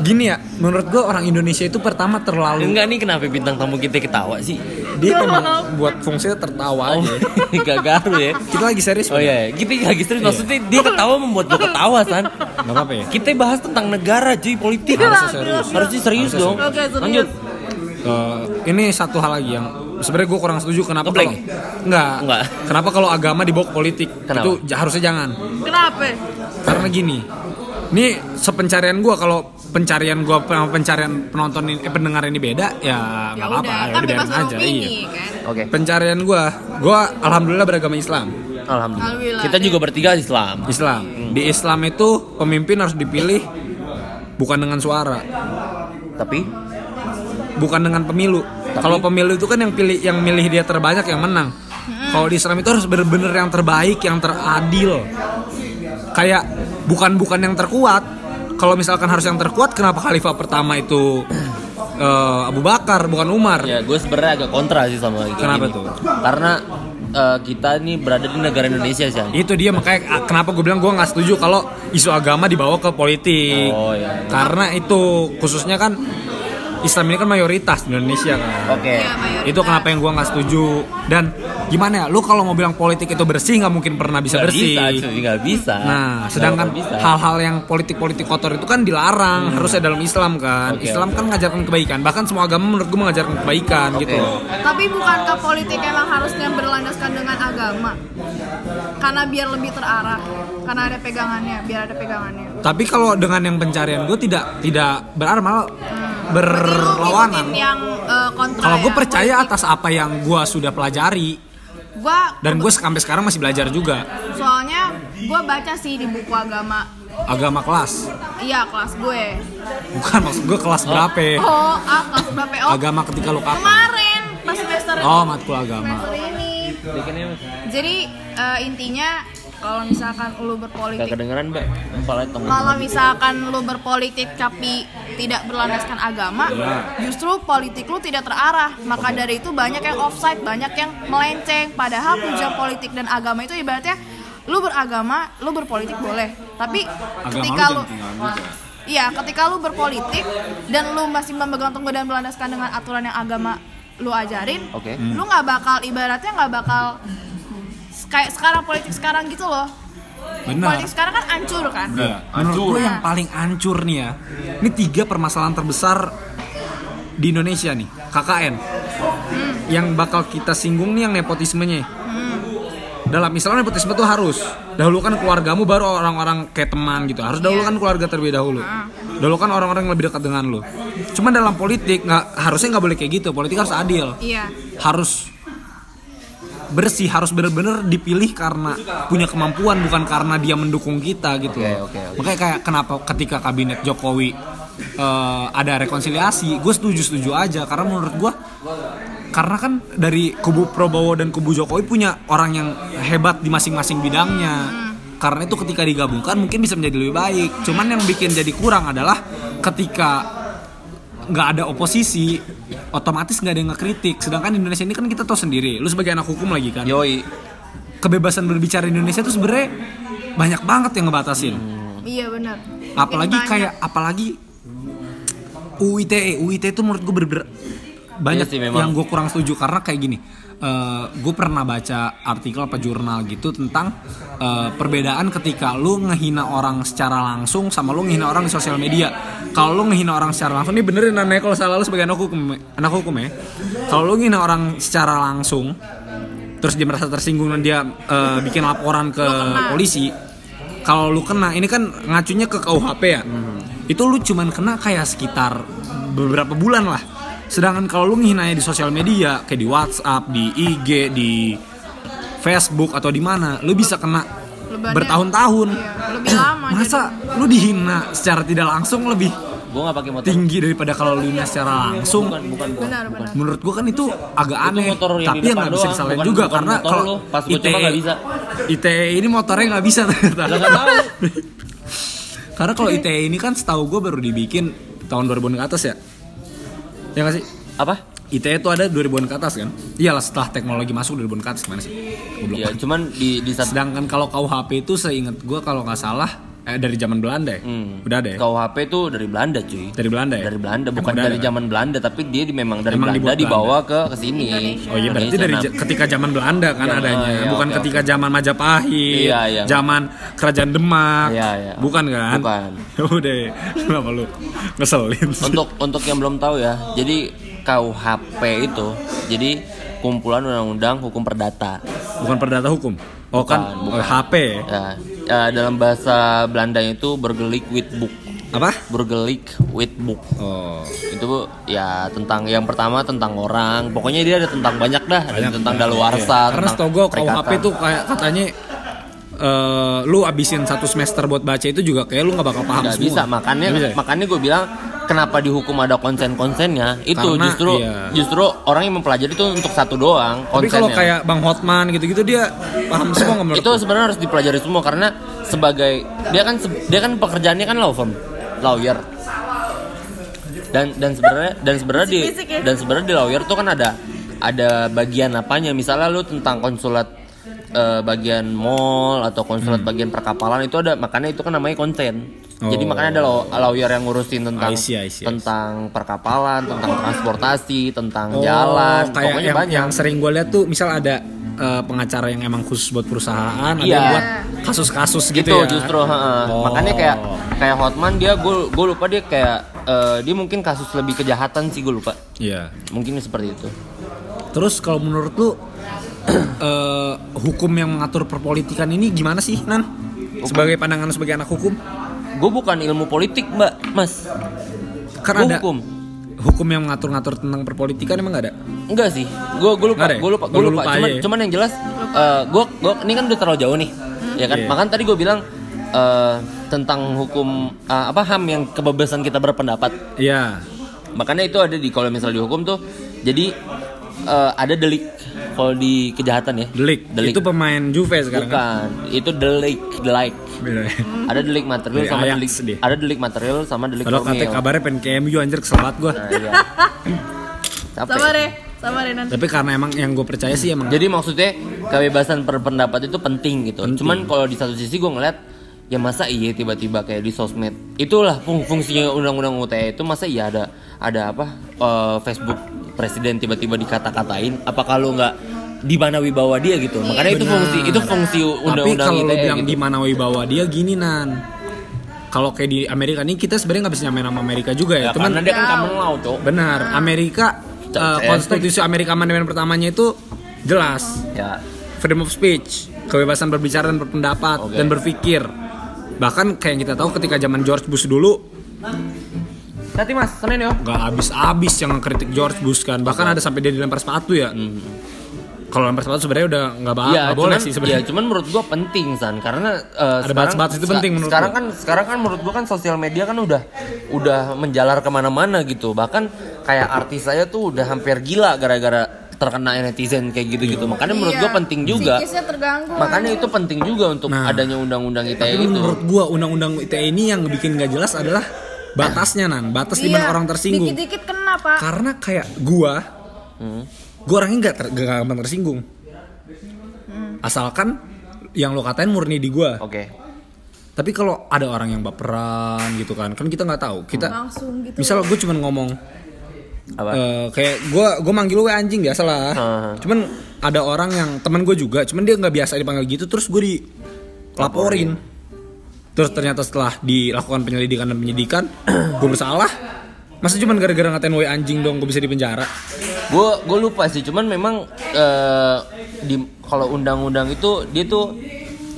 gini ya menurut gua orang Indonesia itu pertama terlalu Enggak nih kenapa bintang tamu kita ketawa sih? dia memang buat fungsinya tertawa Oh, aja gak garu ya. kita lagi serius Oh iya, kita lagi serius maksudnya dia ketawa membuat gua ketawa san. nggak apa-apa ya Kita bahas tentang negara cuy, politik. Harusnya serius. Harusnya serius dong. Oke, serius. Lanjut. Eh, ini satu hal lagi yang sebenarnya gue kurang setuju kenapa kalau enggak Enggak. kenapa kalau agama dibawa ke politik Kenapa? itu harusnya jangan Kenapa? karena gini ini sepencarian gue kalau pencarian gue sama pencarian penonton ini, eh, pendengar ini beda ya Ya nggak apa-apa udah, ya kan udah biarin aja iya kan. Oke. pencarian gue gue alhamdulillah beragama Islam Alhamdulillah. Alhamdulillah. Kita juga bertiga Islam. Islam di Islam itu pemimpin harus dipilih bukan dengan suara Tapi bukan dengan pemilu. Kalau pemilu itu kan yang pilih yang milih dia terbanyak yang menang. Kalau di Islam itu harus bener-bener yang terbaik, yang teradil. Kayak bukan bukan yang terkuat. Kalau misalkan harus yang terkuat, kenapa khalifah pertama itu eh, Abu Bakar bukan Umar? ya gue sebenarnya agak kontra sih sama Kenapa gini. tuh? Karena eh, kita ini berada di negara Indonesia sih. Itu dia makanya ah, kenapa gue bilang gue nggak setuju kalau isu agama dibawa ke politik. Oh, iya, iya. Karena itu khususnya kan Islam ini kan mayoritas di Indonesia kan. Oke. Iya, mayoritas. itu kenapa yang gua nggak setuju dan gimana ya lu kalau mau bilang politik itu bersih nggak mungkin pernah bisa Nggak bersih Bisa, cuy, nggak bisa. nah sedangkan hal-hal yang politik-politik kotor itu kan dilarang harusnya dalam Islam kan Oke, Islam kan mengajarkan kebaikan bahkan semua agama menurut gua mengajarkan kebaikan Oke. gitu loh Tapi bukankah politik emang harusnya berlandaskan dengan agama? Karena biar lebih terarah, karena ada pegangannya, biar ada pegangannya. Tapi kalau dengan yang pencarian gue tidak tidak berarti malah berlawanan yang kontra kalau gue ya, percaya politik. atas apa yang gua sudah pelajari Gua dan gue sampai sekarang masih belajar juga soalnya gua baca sih di buku agama. agama kelas Iya kelas gue. bukan maksud gue kelas berapa Oh, ah kelas berapa? Oh, agama ketika lu kapan kemarin pas semester oh matkul agama semester ini. Jadi eh, intinya kalau misalkan lu Gak berpolitik kedengeran mbak. Kalau misalkan lu berpolitik tapi tidak berlandaskan agama, justru politik lu tidak terarah. Maka dari itu banyak yang offside, banyak yang melenceng. Padahal tujuan politik dan agama itu ibaratnya lu beragama, lu berpolitik boleh. Tapi ketika lu Iya, ketika lu berpolitik dan lu masih memegang teguh dan berlandaskan dengan aturan yang agama lu ajarin, Oke. lu nggak bakal ibaratnya nggak bakal kayak sekarang politik sekarang gitu loh. benar. Politik sekarang kan hancur kan? Iya. Menurut gue yang paling hancur nih ya Ini tiga permasalahan terbesar Di Indonesia nih KKN Yang bakal kita singgung nih yang nepotismenya. Dalam Islam nepotisme tuh harus Dahulukan keluargamu baru orang-orang kayak teman gitu. Harus dahulukan keluarga terlebih dahulu. Dahulukan orang-orang yang lebih dekat dengan lu. Cuman dalam politik nggak harusnya nggak boleh kayak gitu. Politik harus adil. Iya. harus bersih harus benar-benar dipilih karena punya kemampuan bukan karena dia mendukung kita gitu loh. oke, oke. makanya kayak kenapa ketika kabinet Jokowi eh, ada rekonsiliasi gue setuju setuju aja karena menurut gue karena kan dari kubu Prabowo dan kubu Jokowi punya orang yang hebat di masing-masing bidangnya karena itu ketika digabungkan mungkin bisa menjadi lebih baik cuman yang bikin jadi kurang adalah ketika nggak ada oposisi otomatis nggak ada yang ngekritik. Sedangkan di Indonesia ini kan kita tahu sendiri lu sebagai anak hukum lagi kan. Yoi. kebebasan berbicara di Indonesia tuh sebenarnya banyak banget yang ngebatasin. Iya benar. apalagi kayak apalagi UITE UITE itu menurut gue bener-bener banyak Iya sih, memang. yang gue kurang setuju. Karena kayak gini gue pernah baca artikel apa jurnal gitu tentang eh, perbedaan ketika lu ngehina orang secara langsung sama lu ngehina orang di sosial media. Kalau lu ngehina orang secara langsung ini benerin aneh kalau salah lu sebagai anak hukum anak hukum ya. Kalau lu ngehina orang secara langsung terus dia merasa tersinggung dan dia eh, bikin laporan ke polisi kalau lu kena ini kan ngacunya ke KUHP ya. Itu lu cuman kena kayak sekitar beberapa bulan lah sedangkan kalau lu ngehinanya di sosial media kayak di WhatsApp di IG di Facebook atau di mana lu bisa kena Lebannya- bertahun-tahun Iya, lebih lama. masa lu dihina secara tidak langsung lebih Gue gak pakai motor. tinggi daripada kalau lu secara langsung Bukan, bukan, bukan. Benar benar. menurut gua kan itu agak Itu aneh motor yang tapi yang nggak bisa disalahin bukan- juga bukan karena kalau lu. Pas gua coba nggak bisa. ITE ini motornya nggak bisa ternyata karena kalau ITE ini kan setahu gue baru dibikin tahun 2000 ke atas ya ya nggak sih Apa? ITE itu ada 2000-an ke atas kan iyalah setelah teknologi masuk 2000-an ke atas gimana sih Ya, banget. cuman di di saat sedangkan kalau KUHP itu seingat gue kalau nggak salah eh, dari zaman Belanda ya Hmm. udah ada ya KUHP tuh dari Belanda cuy. dari Belanda ya Dari Belanda, bukan dari ada, kan? zaman Belanda, tapi dia di, memang dari Emang Belanda dibawa ke ke sini. Oh iya berarti dari Indonesia. ja- ketika zaman Belanda kan Zaman- adanya, iya, bukan oke, ketika zaman Majapahit, Iya, iya. zaman Kerajaan Demak, Iya, iya. bukan kan? Bukan. Udah, kenapa lu ngeselin sih? untuk untuk yang belum tahu ya jadi KUHP itu jadi kumpulan undang-undang hukum perdata. Bukan perdata hukum. Oh kan Bukan, HP. ya? Ya, dalam bahasa Belanda itu bergelik with book. Apa? Bergelik with book. Oh. Itu ya tentang yang pertama tentang orang. Pokoknya dia ada tentang banyak dah, ada Banyak, tentang banyak, daluarsa, iya. Karena tentang KUHP perikatan. tuh kayak katanya eh, lu abisin satu semester buat baca itu juga kayak lu nggak bakal paham nggak semua. bisa makanya Nggak bisa ya? makanya gue bilang kenapa dihukum ada konsen-konsennya itu Karena, justru iya. justru orang yang mempelajari itu untuk satu doang Tapi kalau konsennya. kayak Bang Hotman gitu-gitu dia paham semua nggak menurut itu sebenarnya harus dipelajari semua karena sebagai dia kan dia kan pekerjaannya kan law firm lawyer dan dan sebenarnya dan sebenarnya di ya. dan sebenarnya di lawyer tuh kan ada ada bagian apanya misalnya lu tentang konsulat eh, bagian mall atau konsulat bagian perkapalan itu ada makanya itu kan namanya jadi makanya ada law- lawyer yang ngurusin tentang I see, I see, I see. tentang perkapalan tentang transportasi tentang Oh, jalan kayak pokoknya yang, banyak yang sering gue lihat tuh misal ada eh, pengacara yang emang khusus buat perusahaan, ada Iya. yang buat kasus-kasus gitu gitu ya. justru. Oh. makanya kayak kayak Hotman dia gue gue lupa dia kayak eh, dia mungkin kasus lebih kejahatan sih gue lupa Iya. mungkin seperti itu Terus kalau menurut lu eh, hukum yang mengatur perpolitikan ini gimana sih, Nan? Sebagai pandangan sebagai anak hukum, gue bukan ilmu politik mbak mas Gua ada hukum hukum yang mengatur-ngatur tentang perpolitikan emang gak ada? enggak sih gue gue lupa ya? gue lupa gue Lu lupa, lupa cuman ya? cuman yang jelas gue gue ini kan udah terlalu jauh nih ya kan Iya. makanya tadi gue bilang eh, tentang hukum eh, apa ham yang kebebasan kita berpendapat Iya. makanya itu ada di kalau misalnya dihukum tuh jadi eh, ada delik kalau di kejahatan ya Delik. Delik. Itu pemain Juve sekarang kan? bukan itu delik delik Beda ya. ada delik material sama Ajax delik dia. ada delik material sama delik Kalau formil kabarnya pengen ke MU anjir kesel banget gue. nah, iya. Capek. Sabar deh, sabar deh nanti. Tapi karena emang yang gue percaya sih emang Jadi maksudnya kebebasan berpendapat itu penting gitu. Penting. Cuman kalau di satu sisi gue ngeliat ya masa iya tiba-tiba kayak di sosmed itulah fung- fungsinya undang-undang UTE itu masa iya ada ada apa eh, Facebook presiden tiba-tiba dikata-katain apa kalau nggak di mana wibawa dia gitu makanya itu Benar. fungsi itu fungsi Tapi undang-undang kalau lo bilang gitu. di mana wibawa dia gini nan. Kalau kayak di Amerika nih kita sebenarnya nggak bisa nyamain sama Amerika juga ya. ya, Cuman karena dia kan common law tuh benar Amerika saya- konstitusi Amerika amandemen pertamanya itu jelas ya freedom of speech, kebebasan berbicara dan berpendapat Oke. dan berpikir. Bahkan kayak yang kita tahu ketika zaman George Bush dulu Hati mas, Senin yo. nggak habis-habis yang ngekritik George Bush kan. Bahkan ada sampai dia dilempar sepatu ya. Kalau lempar sepatu sebenarnya udah nggak ba- Hmm. Iya, nggak boleh sih ya, sebenarnya. cuman menurut gua penting san karena eh, Ada batas-batas itu penting menurut sekarang gua. kan sekarang kan menurut gua kan sosial media kan udah udah menjalar ke mana-mana gitu bahkan kayak artis saya tuh udah hampir gila gara-gara terkena netizen kayak gitu-gitu makanya menurut Iya, gua penting juga terganggu. makanya itu penting juga untuk Nah. adanya undang-undang ITE Tapi itu menurut gua undang-undang ITE ini yang bikin nggak jelas adalah batasnya nan, batas di mana Iya, orang tersinggung. Dikit-dikit kena, Pak. Karena kayak gua, Hmm. gua orangnya nggak ter, nggak gampang tersinggung. Asalkan yang lo katain murni di gua. oke Tapi kalau ada orang yang baperan gitu kan, kan kita nggak tahu. Kita Langsung gitu. misal gue cuman ngomong apa eh, kayak gue gue manggil lu anjing biasa lah. Heeh. Cuman ada orang yang teman gue juga, cuman dia nggak biasa dipanggil gitu, terus gue dilaporin. Terus ternyata setelah dilakukan penyelidikan dan penyidikan, gue bersalah. Masa cuman gara-gara ngatain woi anjing dong gue bisa dipenjara? gue gue lupa sih cuman memang eh, di kalau undang-undang itu dia tuh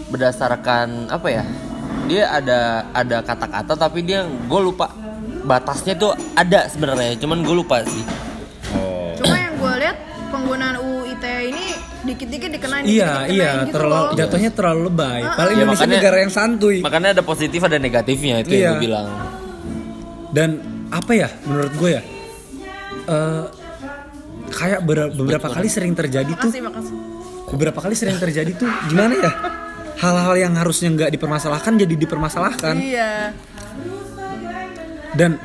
berdasarkan apa ya dia ada ada kata-kata tapi dia gue lupa batasnya tuh ada sebenarnya cuman gue lupa sih Cuma yang gue lihat penggunaan dikit-dikit dikenain Iya dikit-dikit iya, gitu terlalu loh. jatuhnya terlalu lebay. Paling Ya, Indonesia makanya- negara yang santuy. makanya ada positif ada negatifnya itu yang Iya. gue bilang Dan apa ya menurut gue ya? eh, kayak ber- beberapa kali sering terjadi tuh Makasih, makasih. beberapa kali sering terjadi tuh gimana ya hal-hal yang harusnya nggak dipermasalahkan jadi dipermasalahkan Iya. dan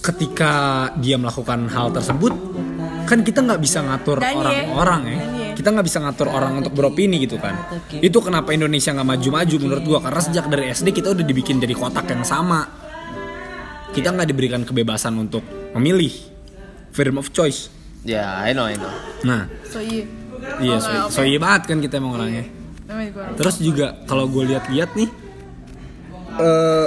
ketika dia melakukan hal tersebut kan kita nggak bisa ngatur ye. orang-orang ya Dan ye. Kita nggak bisa ngatur orang untuk beropini gitu kan itu kenapa Indonesia nggak maju-maju menurut gua karena sejak dari SD kita udah dibikin jadi kotak yang sama kita nggak diberikan kebebasan untuk memilih freedom of choice ya I know I know nah So iya. iya Oke, so, oke. so iya banget kan kita emang orangnya. Terus juga kalau gue lihat-lihat nih eh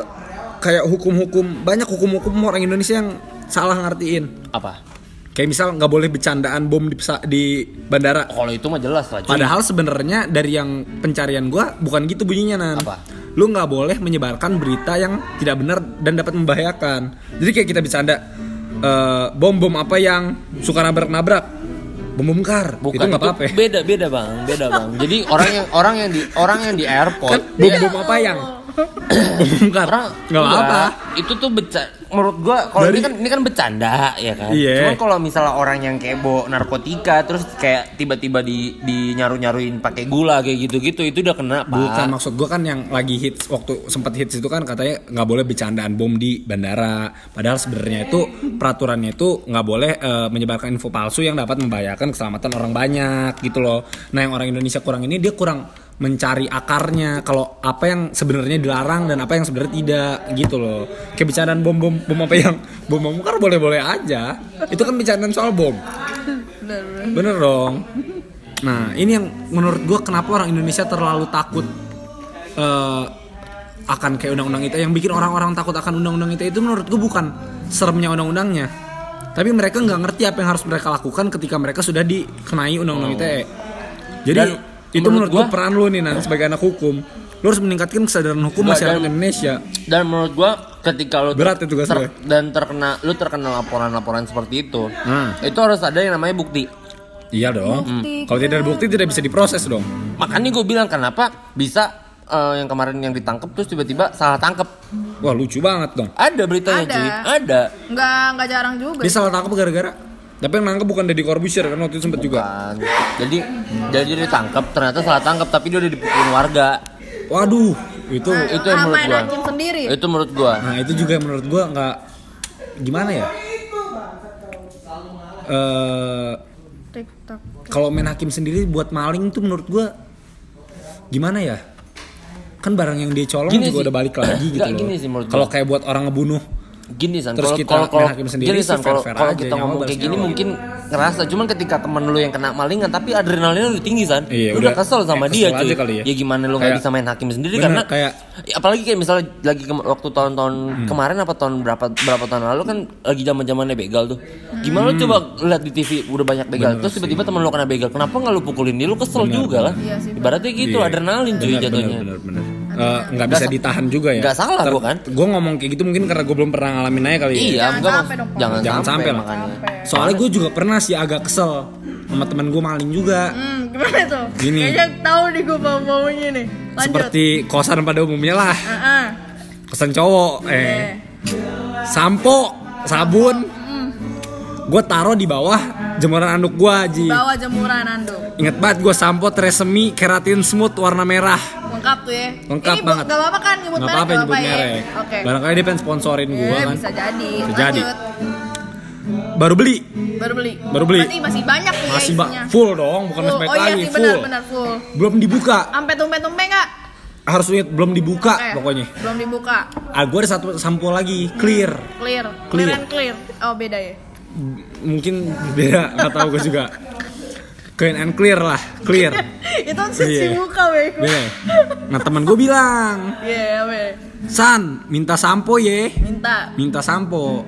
kayak hukum-hukum banyak hukum-hukum orang Indonesia yang salah ngertiin. apa kayak misal nggak boleh bercandaan bom di, di bandara Kalau itu mah jelas lah. cuy. Padahal sebenarnya dari yang pencarian gua bukan gitu bunyinya nan. Apa? Lu nggak boleh menyebarkan berita yang tidak benar dan dapat membahayakan. Jadi kayak kita bercanda eh, bom-bom apa yang suka nabrak-nabrak, bom bom kar, Bukan itu nggak apa-apa. ya. Beda beda bang, beda bang. Jadi orang yang orang yang di orang yang di airport Kan bom-bom apa yang orang nggak apa. Itu tuh beca menurut gua kalau Dari- ini kan ini kan bercanda ya kan. Iya. Cuman kalau misalnya orang yang kebo narkotika terus kayak tiba-tiba di di nyaru-nyaruin pakai gula kayak gitu-gitu itu udah kena pak. Bukan maksud gua kan yang lagi hits waktu sempat hits itu kan katanya nggak boleh bercandaan bom di bandara. Padahal sebenarnya itu peraturannya itu nggak boleh eh, menyebarkan info palsu yang dapat membahayakan keselamatan orang banyak gitu loh. Nah yang orang Indonesia kurang ini dia kurang mencari akarnya kalau apa yang sebenarnya dilarang dan apa yang sebenarnya tidak gitu loh. Kayak bercandaan bom bom bom apa yang bom bom kan boleh boleh aja. Itu kan bercandaan soal bom. Bener, dong. Nah, ini yang menurut gue kenapa orang Indonesia terlalu takut eh, akan kayak undang-undang ITE. Yang bikin orang-orang takut akan undang-undang ITE itu menurut gue bukan seremnya undang-undangnya. Tapi mereka nggak ngerti apa yang harus mereka lakukan ketika mereka sudah dikenai undang-undang ITE. Jadi Dan itu menurut menurut gue gua- peran lu nih Nan sebagai anak hukum. Lu harus meningkatkan kesadaran hukum Nggak, masyarakat dan- Indonesia. Dan menurut gua ketika lu Berat itu tugas gue. dan terkena lu terkena laporan-laporan seperti itu, Nah. itu harus ada yang namanya bukti. Iya dong. Bukti. Kalau tidak ada bukti tidak bisa diproses dong. Makanya gue bilang kenapa bisa eh, yang kemarin yang ditangkap terus tiba-tiba salah tangkap. Wah lucu banget dong. Ada beritanya Ada. cuy, ada. Nggak nggak jarang juga. Dia salah tangkap gara-gara tapi yang nangkep bukan Deddy Corbuzier kan waktu itu sempet juga. Jadi jadi dia ditangkap ternyata salah tangkap tapi dia udah dipukulin warga. Waduh, itu Nah, itu yang menurut gua. hakim sendiri. Itu menurut gua. nah itu juga yang menurut gua nggak gimana ya? Eh TikTok. kalau main hakim sendiri buat maling tuh menurut gua gimana ya? Kan barang yang dia colong Gini juga sih. udah balik lagi gitu Nggak, loh. Kalau kayak buat orang ngebunuh Gini san, kalau kita kalau kalau main hakim sendiri gini san, kalau kalau aja, kita ngomong kayak gini mungkin ngerasa cuman ketika temen lu yang kena malingan tapi adrenalinnya udah tinggi san. Iya, lu udah- udah kesel sama eh, dia kesel cuy. kali ya. gimana lu nggak bisa main hakim sendiri? Bener, karena kayak- Ya, apalagi kayak misalnya lagi ke- waktu tahun-tahun kemarin apa tahun berapa berapa tahun lalu kan lagi zaman zamannya begal tuh. Gimana lu coba lihat di TV udah banyak begal terus tiba-tiba temen lu kena begal kenapa nggak lu pukulin dia? Lu kesel juga kan? Iya ibaratnya gitu Iya. adrenalin cuy Bener, jatuhnya Eh, nggak bisa sa- ditahan juga ya nggak salah gua kan. gue ngomong kayak gitu mungkin karena gue belum pernah ngalamin aja kali ya iya Jangan gua sampai dong, jangan, Jangan sampai, sampai lah. Sampai. soalnya gue juga pernah sih agak kesel sama temen gue maling juga Hmm, gimana tuh? Gini. Kayaknya tahu nih gue bau-baunya nih. Lanjut. seperti kosan pada umumnya lah Heeh. kosan cowok eh sampo sabun gue taruh di bawah jemuran anduk gue Ji Bawa jemuran anduk. inget banget gue sampo tresemi keratin smooth warna merah Lengkap tuh ya. Lengkap Ini banget. Gak apa-apa kan nyebut nggak merek apa-apa nyebut ya? merek Oke. barangkali dia pengen sponsorin gue Eh, kan bisa jadi. Bisa jadi. Lanjut. baru beli Baru beli. Baru beli. Berarti masih banyak nih masih ya bak isinya. full dong bukan Full. masih Oh iya lagi sih full benar benar full. belum dibuka Sampai tumpe-tumpe nggak? harus ingat belum dibuka Oke. pokoknya Belum dibuka. ah gue ada satu sampo lagi clear Clear. Clear. Clear and clear. Oh beda ya. mungkin beda nggak tahu gue juga clean and clear lah clear Itu cuci Iya. muka weh. Beda ya? nah teman gue bilang Iya weh. San minta sampo ye Minta. minta sampo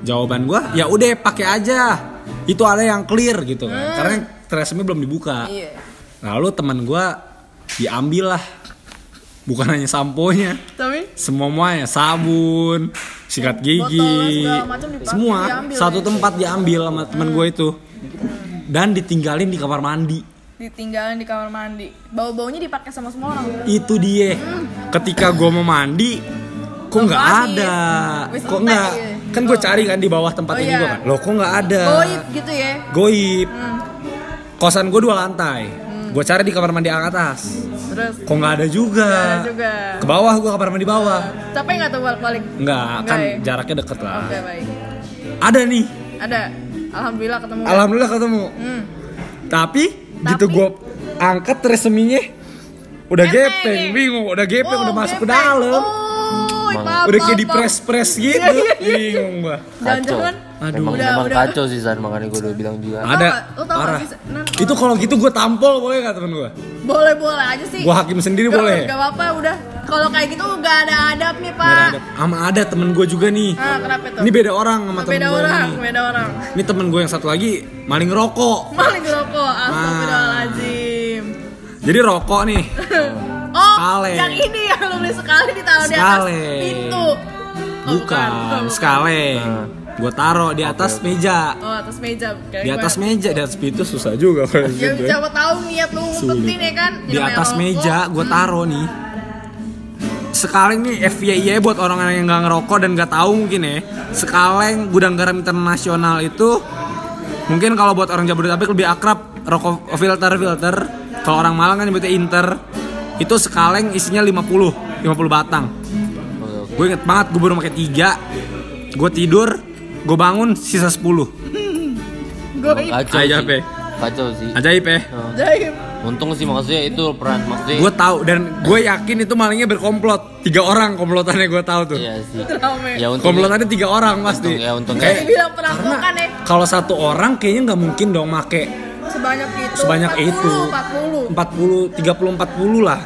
jawaban gue ya udah pakai aja itu ada yang clear gitu kan karena tresemi belum dibuka Hmm. Iya. lalu teman gue diambil lah bukan hanya samponya Tapi semuanya sabun sikat gigi Botol macam dipakai, semua diambil satu ya. tempat diambil sama temen gue itu dan ditinggalin di kamar mandi ditinggalin di kamar mandi. Bau-baunya dipakai sama semua orang. itu dia ketika gue mau mandi kok nggak ada Wis kok nggak ya. kan gue cari kan di bawah tempat Oh, ini iya. gue kan loh kok nggak ada Goib gitu ya. goib Hmm. kosan gue dua lantai gue cari di kamar mandi atas Terus kok nggak ada juga Nggak ada juga. ke bawah gue kamar mandi bawah capek nggak tuh balik-balik? nggak kan ya? jaraknya deket lah Oke baik. ada nih Ada. Alhamdulillah ketemu. alhamdulillah ketemu Hmm. tapi, gitu Tapi- gue angkat reseminya udah gepeng bingung udah gepeng Oh, udah masuk ke gepeng. dalam Oh, Mang. maaf, udah kayak di press press gitu Iya, iya, iya. bingung gua kacau Jangan-jangan Aduh. Emang, Udah, emang udah. kacau sih San makanya gue udah bilang juga ada tau parah bisa- Nan, itu kalau gitu gue tampol boleh gak temen gue boleh boleh aja sih. gue hakim sendiri Gak- boleh Gak apa-apa udah. kalau kayak gitu gak ada adab nih pak. Sama ada temen gue juga nih. nah kenapa tuh Ini beda orang sama temen beda gue orang nih. beda orang Ini temen gue yang satu lagi maling rokok. maling rokok astagfirullahaladzim Jadi rokok nih. oh Sekali. yang ini yang lu beli sekali ditaruh di atas pintu Oh, Bukan, bukan. sekali. Gue taruh di atas meja. oh atas meja Kayak Di atas gimana? meja, di atas pintu susah juga kalau ya siapa tahu niat lu ngumpetin ya kan Di atas rokok. meja gue taruh nih. Sekali nih FYI buat orang-orang yang nggak ngerokok dan nggak tahu mungkin ya. Sekaleng gudang garam internasional itu mungkin kalau buat orang Jabodetabek lebih akrab rokok filter filter. Kalau orang Malang kan nyebutnya Inter. Itu sekaleng isinya 50, 50 batang. Gue inget banget gue baru pakai tiga. Gue tidur, gue bangun sisa 10 gue Kacau Ajaib sih. ya. Kacau sih. Ajaib ya. jaim Untung sih maksudnya itu peran maksudnya. Gue tahu dan gue yakin itu malingnya berkomplot. Tiga orang komplotannya gue tahu tuh. Iya sih. Ya untung. Komplotannya tiga orang pasti. Untung, ya, untung. Kayak bilang perampokan ya kalau satu orang kayaknya nggak mungkin dong make sebanyak itu Sebanyak 40, itu. 40 40 30 40 lah.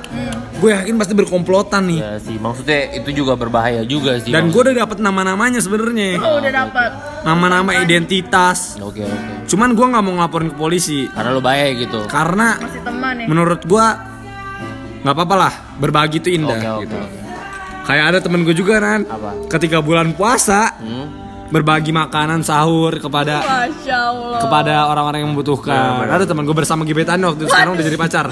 Gue yakin pasti berkomplotan nih. Ya sih, maksudnya itu juga berbahaya juga sih. Dan gue udah dapet nama-namanya sebenarnya. oh udah dapat Nama-nama identitas. Oke oke. Cuman gue nggak mau ngelaporin ke polisi Karena lo bahaya gitu. karena masih teman ya menurut gue nggak apa-apa lah berbagi itu indah Oke oke. gitu. oke. Kayak ada temen gue juga kan. Apa? Ketika bulan puasa Hmm. Berbagi makanan sahur kepada masya allah kepada orang-orang yang membutuhkan. Benar. Ada teman gue bersama gebetan waktu itu sekarang udah jadi pacar.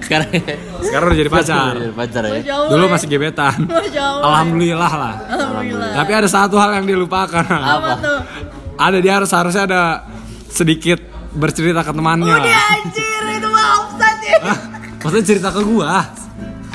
Sekarang Sekarang udah jadi pacar. Jadi pacar ya. Dulu ya. masih gebetan. Alhamdulillah lah. alhamdulillah Tapi ada satu hal yang dilupakan. apa tuh Ada dia harus harusnya ada sedikit bercerita ke temannya. udah anjir itu mah ya? Maksudnya cerita ke gua.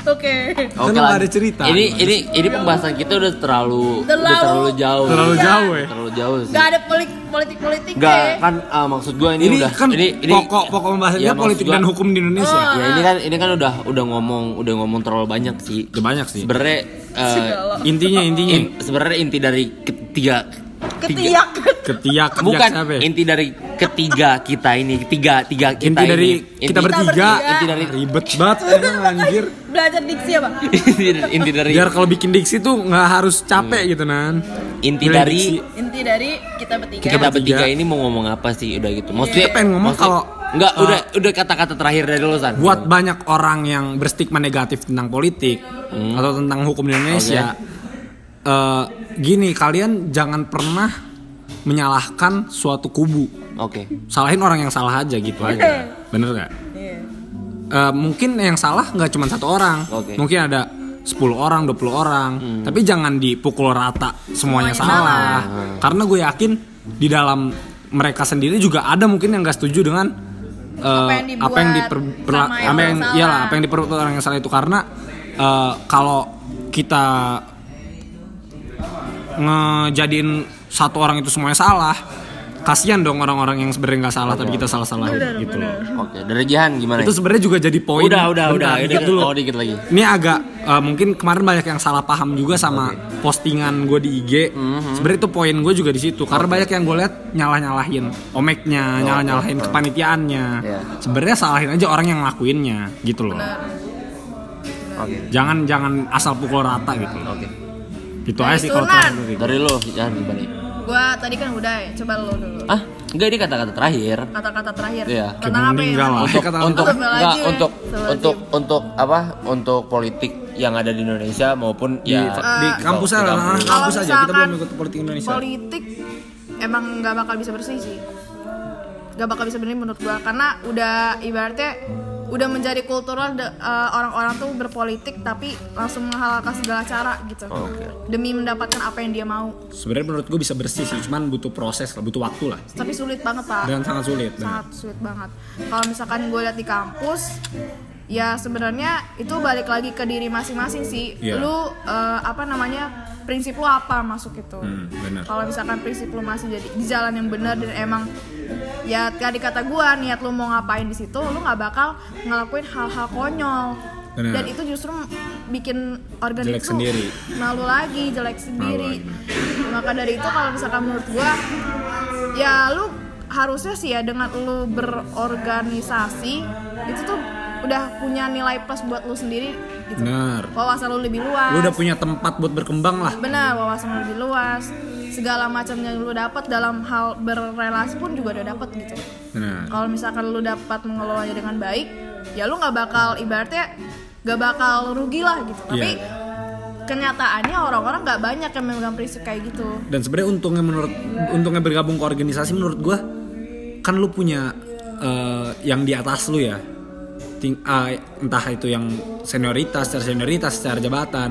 Oke Kan lu nggak ada cerita. Ini ini ini pembahasan kita udah terlalu udah Terlalu- terlalu jauh. Terlalu Iya. jauh ya. Terlalu jauh sih. Gak ada politik politik politik Enggak, kan ah, maksud gua ini, Ini udah kan ini ini pokok pokok pembahasannya Ya, politik gua- dan hukum di Indonesia. Ya ini kan ini kan udah udah ngomong udah ngomong terlalu banyak sih. Udah banyak sih. Sebenarnya Segala. Intinya intinya in- sebenarnya inti dari ketiga ketiak ketiak bukan siapa ya? inti dari ketiga kita ini tiga tiga kita Inti dari ini. kita Inti- bertiga. bertiga. Inti dari Ribet banget emang anjir. belajar diksi apa inti, inti dari Biar kalau bikin diksi tuh nggak harus capek gitu nan. inti Nilai dari diksi. inti dari kita bertiga kita bertiga. bertiga ini mau ngomong apa sih udah gitu maksudnya Kita pengen ngomong maksudnya- kalau- enggak uh, udah udah kata-kata terakhir dari lo san buat banyak orang yang berstigma negatif tentang politik Hmm. atau tentang hukum di Indonesia eh, gini kalian jangan pernah menyalahkan suatu kubu. Oke. Salahin orang yang salah aja gitu aja. Bener nggak? Iya. Eh, mungkin yang salah nggak cuma satu orang. Oke. mungkin ada 10 orang 20 orang. Tapi jangan dipukul rata semuanya, Semuanya salah, salah. karena gue yakin di dalam mereka sendiri juga ada mungkin yang gak setuju dengan eh, Apa yang dibuat apa yang diper- yang apa yang salah. iyalah apa yang diperbuat orang yang salah itu. Karena eh, kalau kita ngejadiin satu orang itu semuanya salah kasihan dong orang-orang yang sebenarnya nggak salah tapi kita salah salahin gitu loh. Oke dari Jihan gimana itu sebenarnya juga jadi poin udah udah Bentar, udah dikit Ini- dulu. oh dikit lagi. Ini agak eh, mungkin kemarin banyak yang salah paham juga sama postingan gue di IG Mhm. sebenarnya itu poin gue juga di situ karena banyak yang gue lihat nyalah nyalahin omeknya nyalah nyalahin kepanitiaannya. Iya. sebenarnya salahin aja orang yang ngelakuinnya gitu loh. Oke. Jangan jangan asal pukul rata gitu oke gitu aja sih kalau terakhir dari lo Jihan gimana gua tadi kan udah ya coba lo dulu. Ah enggak ini kata-kata terakhir. Kata-kata terakhir. Iya. tentang apa ya? untuk Kata- untuk enggak untuk untuk untuk apa? Untuk politik yang ada di Indonesia maupun di, ya di kampus aja kampus. lah Kalau kampus. aja. Kita belum ikut politik Indonesia. politik emang nggak bakal bisa bersih sih. Nggak bakal bisa bersih menurut gua. Karena udah ibaratnya udah menjadi kultural eh, orang-orang tuh berpolitik tapi langsung menghalalkan segala cara gitu. Oh, Oke. demi mendapatkan apa yang dia mau. Sebenarnya menurut gue bisa bersih sih cuman butuh proses lah butuh waktu lah. Tapi sulit banget pak. Dan sangat sulit sangat sulit banget. Kalau misalkan gue lihat di kampus ya sebenarnya itu balik lagi ke diri masing-masing sih Iya. lu eh, apa namanya prinsip lu apa masuk itu Hmm, kalau misalkan prinsip lu masih jadi di jalan yang benar dan emang ya tadi kata gue niat lu mau ngapain di situ lu nggak bakal ngelakuin hal-hal konyol Benar. dan itu justru bikin organ Jelek itu sendiri. malu lagi jelek sendiri lagi. maka dari itu kalau misalkan menurut gua ya lu harusnya sih ya dengan lu berorganisasi itu tuh udah punya nilai plus buat lu sendiri gitu. Benar. Wawasan lu lebih luas. Lu udah punya tempat buat berkembang lah. Benar wawasan lu lebih luas. Segala macam yang lu dapat dalam hal berrelasi pun juga udah dapat gitu. Kalau misalkan lu dapat mengelolanya dengan baik ya lu nggak bakal ibaratnya nggak bakal rugi lah gitu. Tapi Iya. kenyataannya orang-orang nggak banyak yang memegang prinsip kayak gitu. Dan sebenarnya untungnya menurut untungnya bergabung ke organisasi menurut gua kan lu punya eh, yang di atas lu ya Ting- ah, entah itu yang senioritas secara senioritas secara jabatan.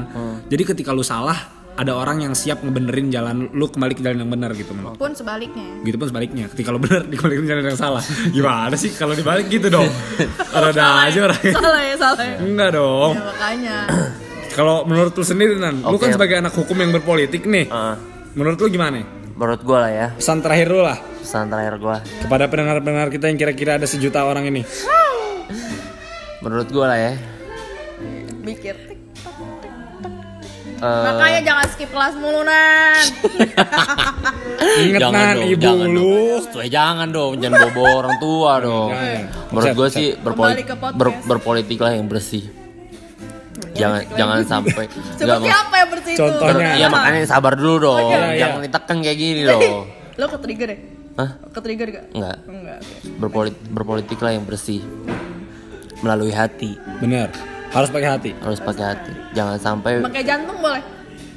Jadi ketika lu salah ada orang yang siap ngebenerin jalan lu kembali ke jalan yang benar gitu menurut pun sebaliknya. Gitu pun sebaliknya. Ketika lu bener dikembalikan ke jalan yang salah. Gimana sih kalau dibalik gitu dong? Rada aja orangnya salah ya salah ya. Enggak dong. Ya, makanya. Kalau menurut lu sendiri nan lu Oke. kan sebagai anak hukum yang berpolitik nih Ah, menurut lu gimana? Menurut gue lah ya. Pesan terakhir lu lah. Pesan terakhir gue kepada pendengar-pendengar kita yang kira-kira ada sejuta orang ini. Menurut gue lah ya mikir eh, makanya jangan skip kelas mulu nan Ingat Jangan nan dong, ibu jangan lu. dong. Jangan dong, jangan bobo orang tua dong. Jangan. Menurut gue sih berpoli- ber- berpolitik lah yang bersih. Jangan jangan sampai seperti Enggak, apa yang bersih itu Contohnya. Iya makanya sabar dulu dong. Iya, iya. Jangan ditekan kayak gini loh. lo ke trigger ya Hah? ke trigger gak Enggak. enggak. Berpolit berpolitik lah yang bersih. Melalui hati, Bener. Harus pakai hati. harus pakai hati. Jangan sampai pakai jantung boleh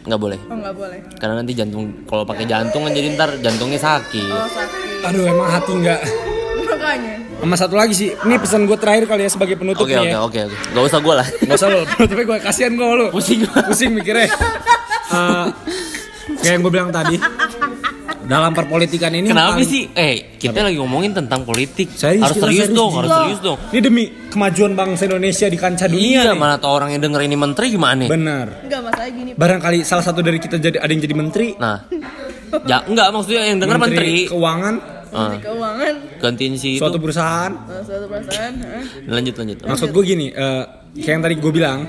nggak boleh. oh nggak boleh Karena nanti jantung kalau pakai jantung kan jadi ntar jantungnya sakit. oh sakit Aduh emang hati nggak. makanya Sama satu lagi sih. Ini pesan gue terakhir kali ya sebagai penutup Oke nih oke ya. oke oke. Gak usah gue lah. Gak usah lu. Tapi gue kasihan gue lu. Pusing. Pusing mikirnya. Eh, kayak yang gue bilang tadi. Dalam perpolitikan ini Kenapa paling- sih? Eh, kita lagi ngomongin tentang politik. Serius, harus serius, serius, dong, harus serius dong. Ini demi kemajuan bangsa Indonesia di kancah dunia. Iya, nih. mana tau orang yang denger ini menteri gimana? Benar. enggak masalah gini Barangkali salah satu dari kita jadi ada yang jadi menteri. Nah, ya enggak maksudnya yang denger menteri. keuangan Ah, Menteri keuangan gantiin si itu. suatu perusahaan. salah satu perasaan hah? Lanjut lanjut. Maksud gue gini, eh, kayak yang tadi gue bilang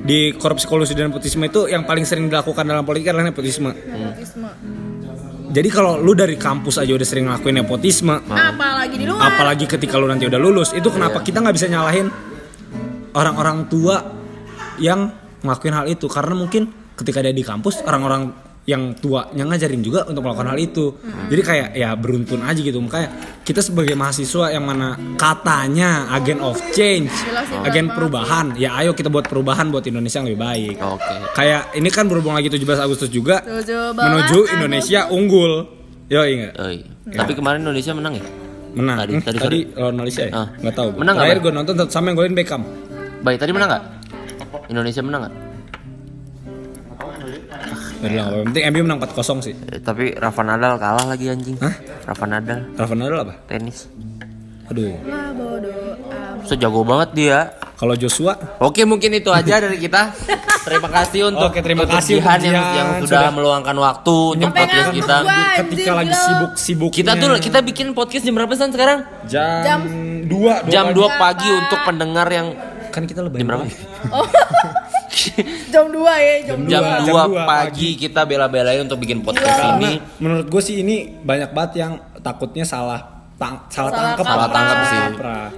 di korupsi kolusi dan nepotisme itu yang paling sering dilakukan dalam politik adalah nepotisme. nepotisme Jadi kalau lu dari kampus aja udah sering ngelakuin nepotisme, apalagi di luar apalagi ketika lu nanti udah lulus, itu kenapa kita nggak bisa nyalahin orang-orang tua yang ngelakuin hal itu? Karena mungkin ketika dia di kampus, orang-orang yang tuanya ngajarin juga untuk melakukan hal itu. Jadi kayak ya beruntun aja gitu. Makanya kita sebagai mahasiswa yang mana katanya agen of change, agen perubahan, ya ayo kita buat perubahan buat Indonesia yang lebih baik. Oke. Kayak ini kan berhubung lagi 17 Agustus juga 17 menuju Indonesia unggul. Yo ingat. Oh, iya. Tapi kemarin Indonesia menang ya? Menang. Tadi- Hmm, tadi tadi lawan Malaysia ya? Ah. Nggak tahu. Menang Terakhir gue nonton sama yang golin Beckham. Baik, tadi menang nggak? Indonesia menang nggak? Gak. Yang penting MU menang 4-0 sih. Eh, tapi Rafa Nadal kalah lagi anjing. Hah? Rafa Nadal Rafa Nadal apa? tenis. Aduh. bodoh. Sejago banget dia. Kalau Joshua Oke mungkin itu aja dari kita. Terima kasih untuk Oke, terima untuk kasih Jihan untuk yang, yang sudah, sudah- meluangkan waktu untuk podcast kita. gua. ketika lagi sibuk-sibuk Kita tuh kita bikin podcast jam berapa San sekarang? jam, Jam 2 Jam 2 pagi. pagi untuk pendengar yang kan kita lebih jam berapa? jam 2 ya jam Jam Dua, 2 jam dua pagi kita bela-belain untuk bikin podcast ini. menurut gue sih ini banyak banget yang takutnya salah tang- salah, Salah tangkap Salah tangkap sih.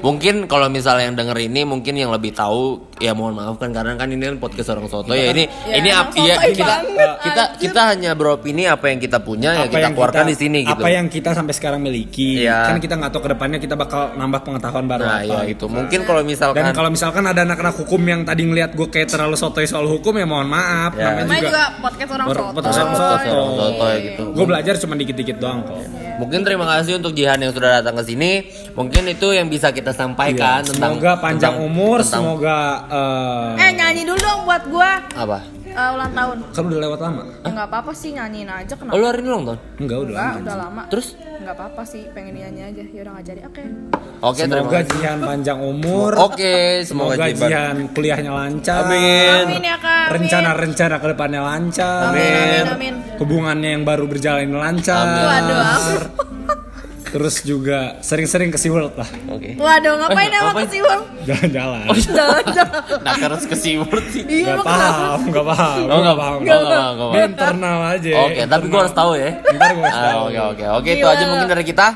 Mungkin kalau misalnya yang denger ini mungkin yang lebih tahu ya mohon maaf kan karena kan ini kan podcast orang soto ya ini Ya, ini emang ap- ya kita banget, kita anjir. kita hanya beropini apa yang kita punya ya Apa kita yang keluarkan kita- di sini gitu. Apa yang kita sampai sekarang miliki. Iya. Kan kita nggak tahu ke depannya kita bakal nambah pengetahuan baru Nah, apa ya gitu. itu. Mungkin kalau misalkan Dan kalau misalkan ada anak-anak hukum yang tadi ngeliat gue kayak terlalu sotoy soal hukum ya mohon maaf. Ya. Namanya juga, juga podcast orang Ber- soto podcast orang Podcast soto. orang soto ya gitu. Gue belajar cuma dikit-dikit doang kok. Mungkin terima kasih untuk Jihan yang sudah datang ke sini. Mungkin itu yang bisa kita sampaikan Iya. tentang Semoga panjang tentang- umur, tentang- semoga eh, eh nyanyi dulu dong buat gua apa? Eh, ulang tahun kan udah lewat lama. Ya, nggak apa-apa sih nyanyiin aja Oh, kenapa lu hari ini ulang tahun? Enggak udah Enggak, lama. udah lama Terus? nggak apa-apa sih pengen nyanyi aja ya udah nggak jadi oke Oke, terima Semoga kasih. Jihan panjang umur. Oke, semoga, Semoga Jihan. Kuliahnya lancar. Amin. amin ya kak amin. Rencana-rencana ke depannya lancar. amin amin amin Hubungannya yang baru berjalan lancar. Amin. waduh. Terus juga sering-sering ke SeaWorld lah. Oke. waduh ngapain Eh, emang ke Siwon Jalan-jalan. jalan-jalan Nah, terus ke SeaWorld sih. iya Gak paham, gak paham. Oh, nggak paham. Oh, nggak paham, Dia paham. internal aja. Oke, tapi gua harus tahu ya. Ntar gua harus Ah, tahu. Oke, oke. Oke, itu aja mungkin dari kita.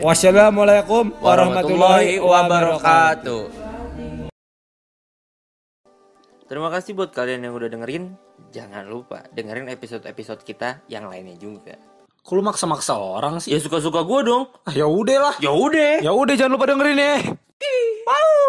Wassalamualaikum warahmatullahi wabarakatuh. Terima kasih buat kalian yang udah dengerin. Jangan lupa dengerin episode-episode kita yang lainnya juga. Kok lu maksa-maksa orang sih? Ya suka-suka gue dong. Ah, ya udah lah. Ya udah. Ya udah jangan lupa dengerin ya. Wow.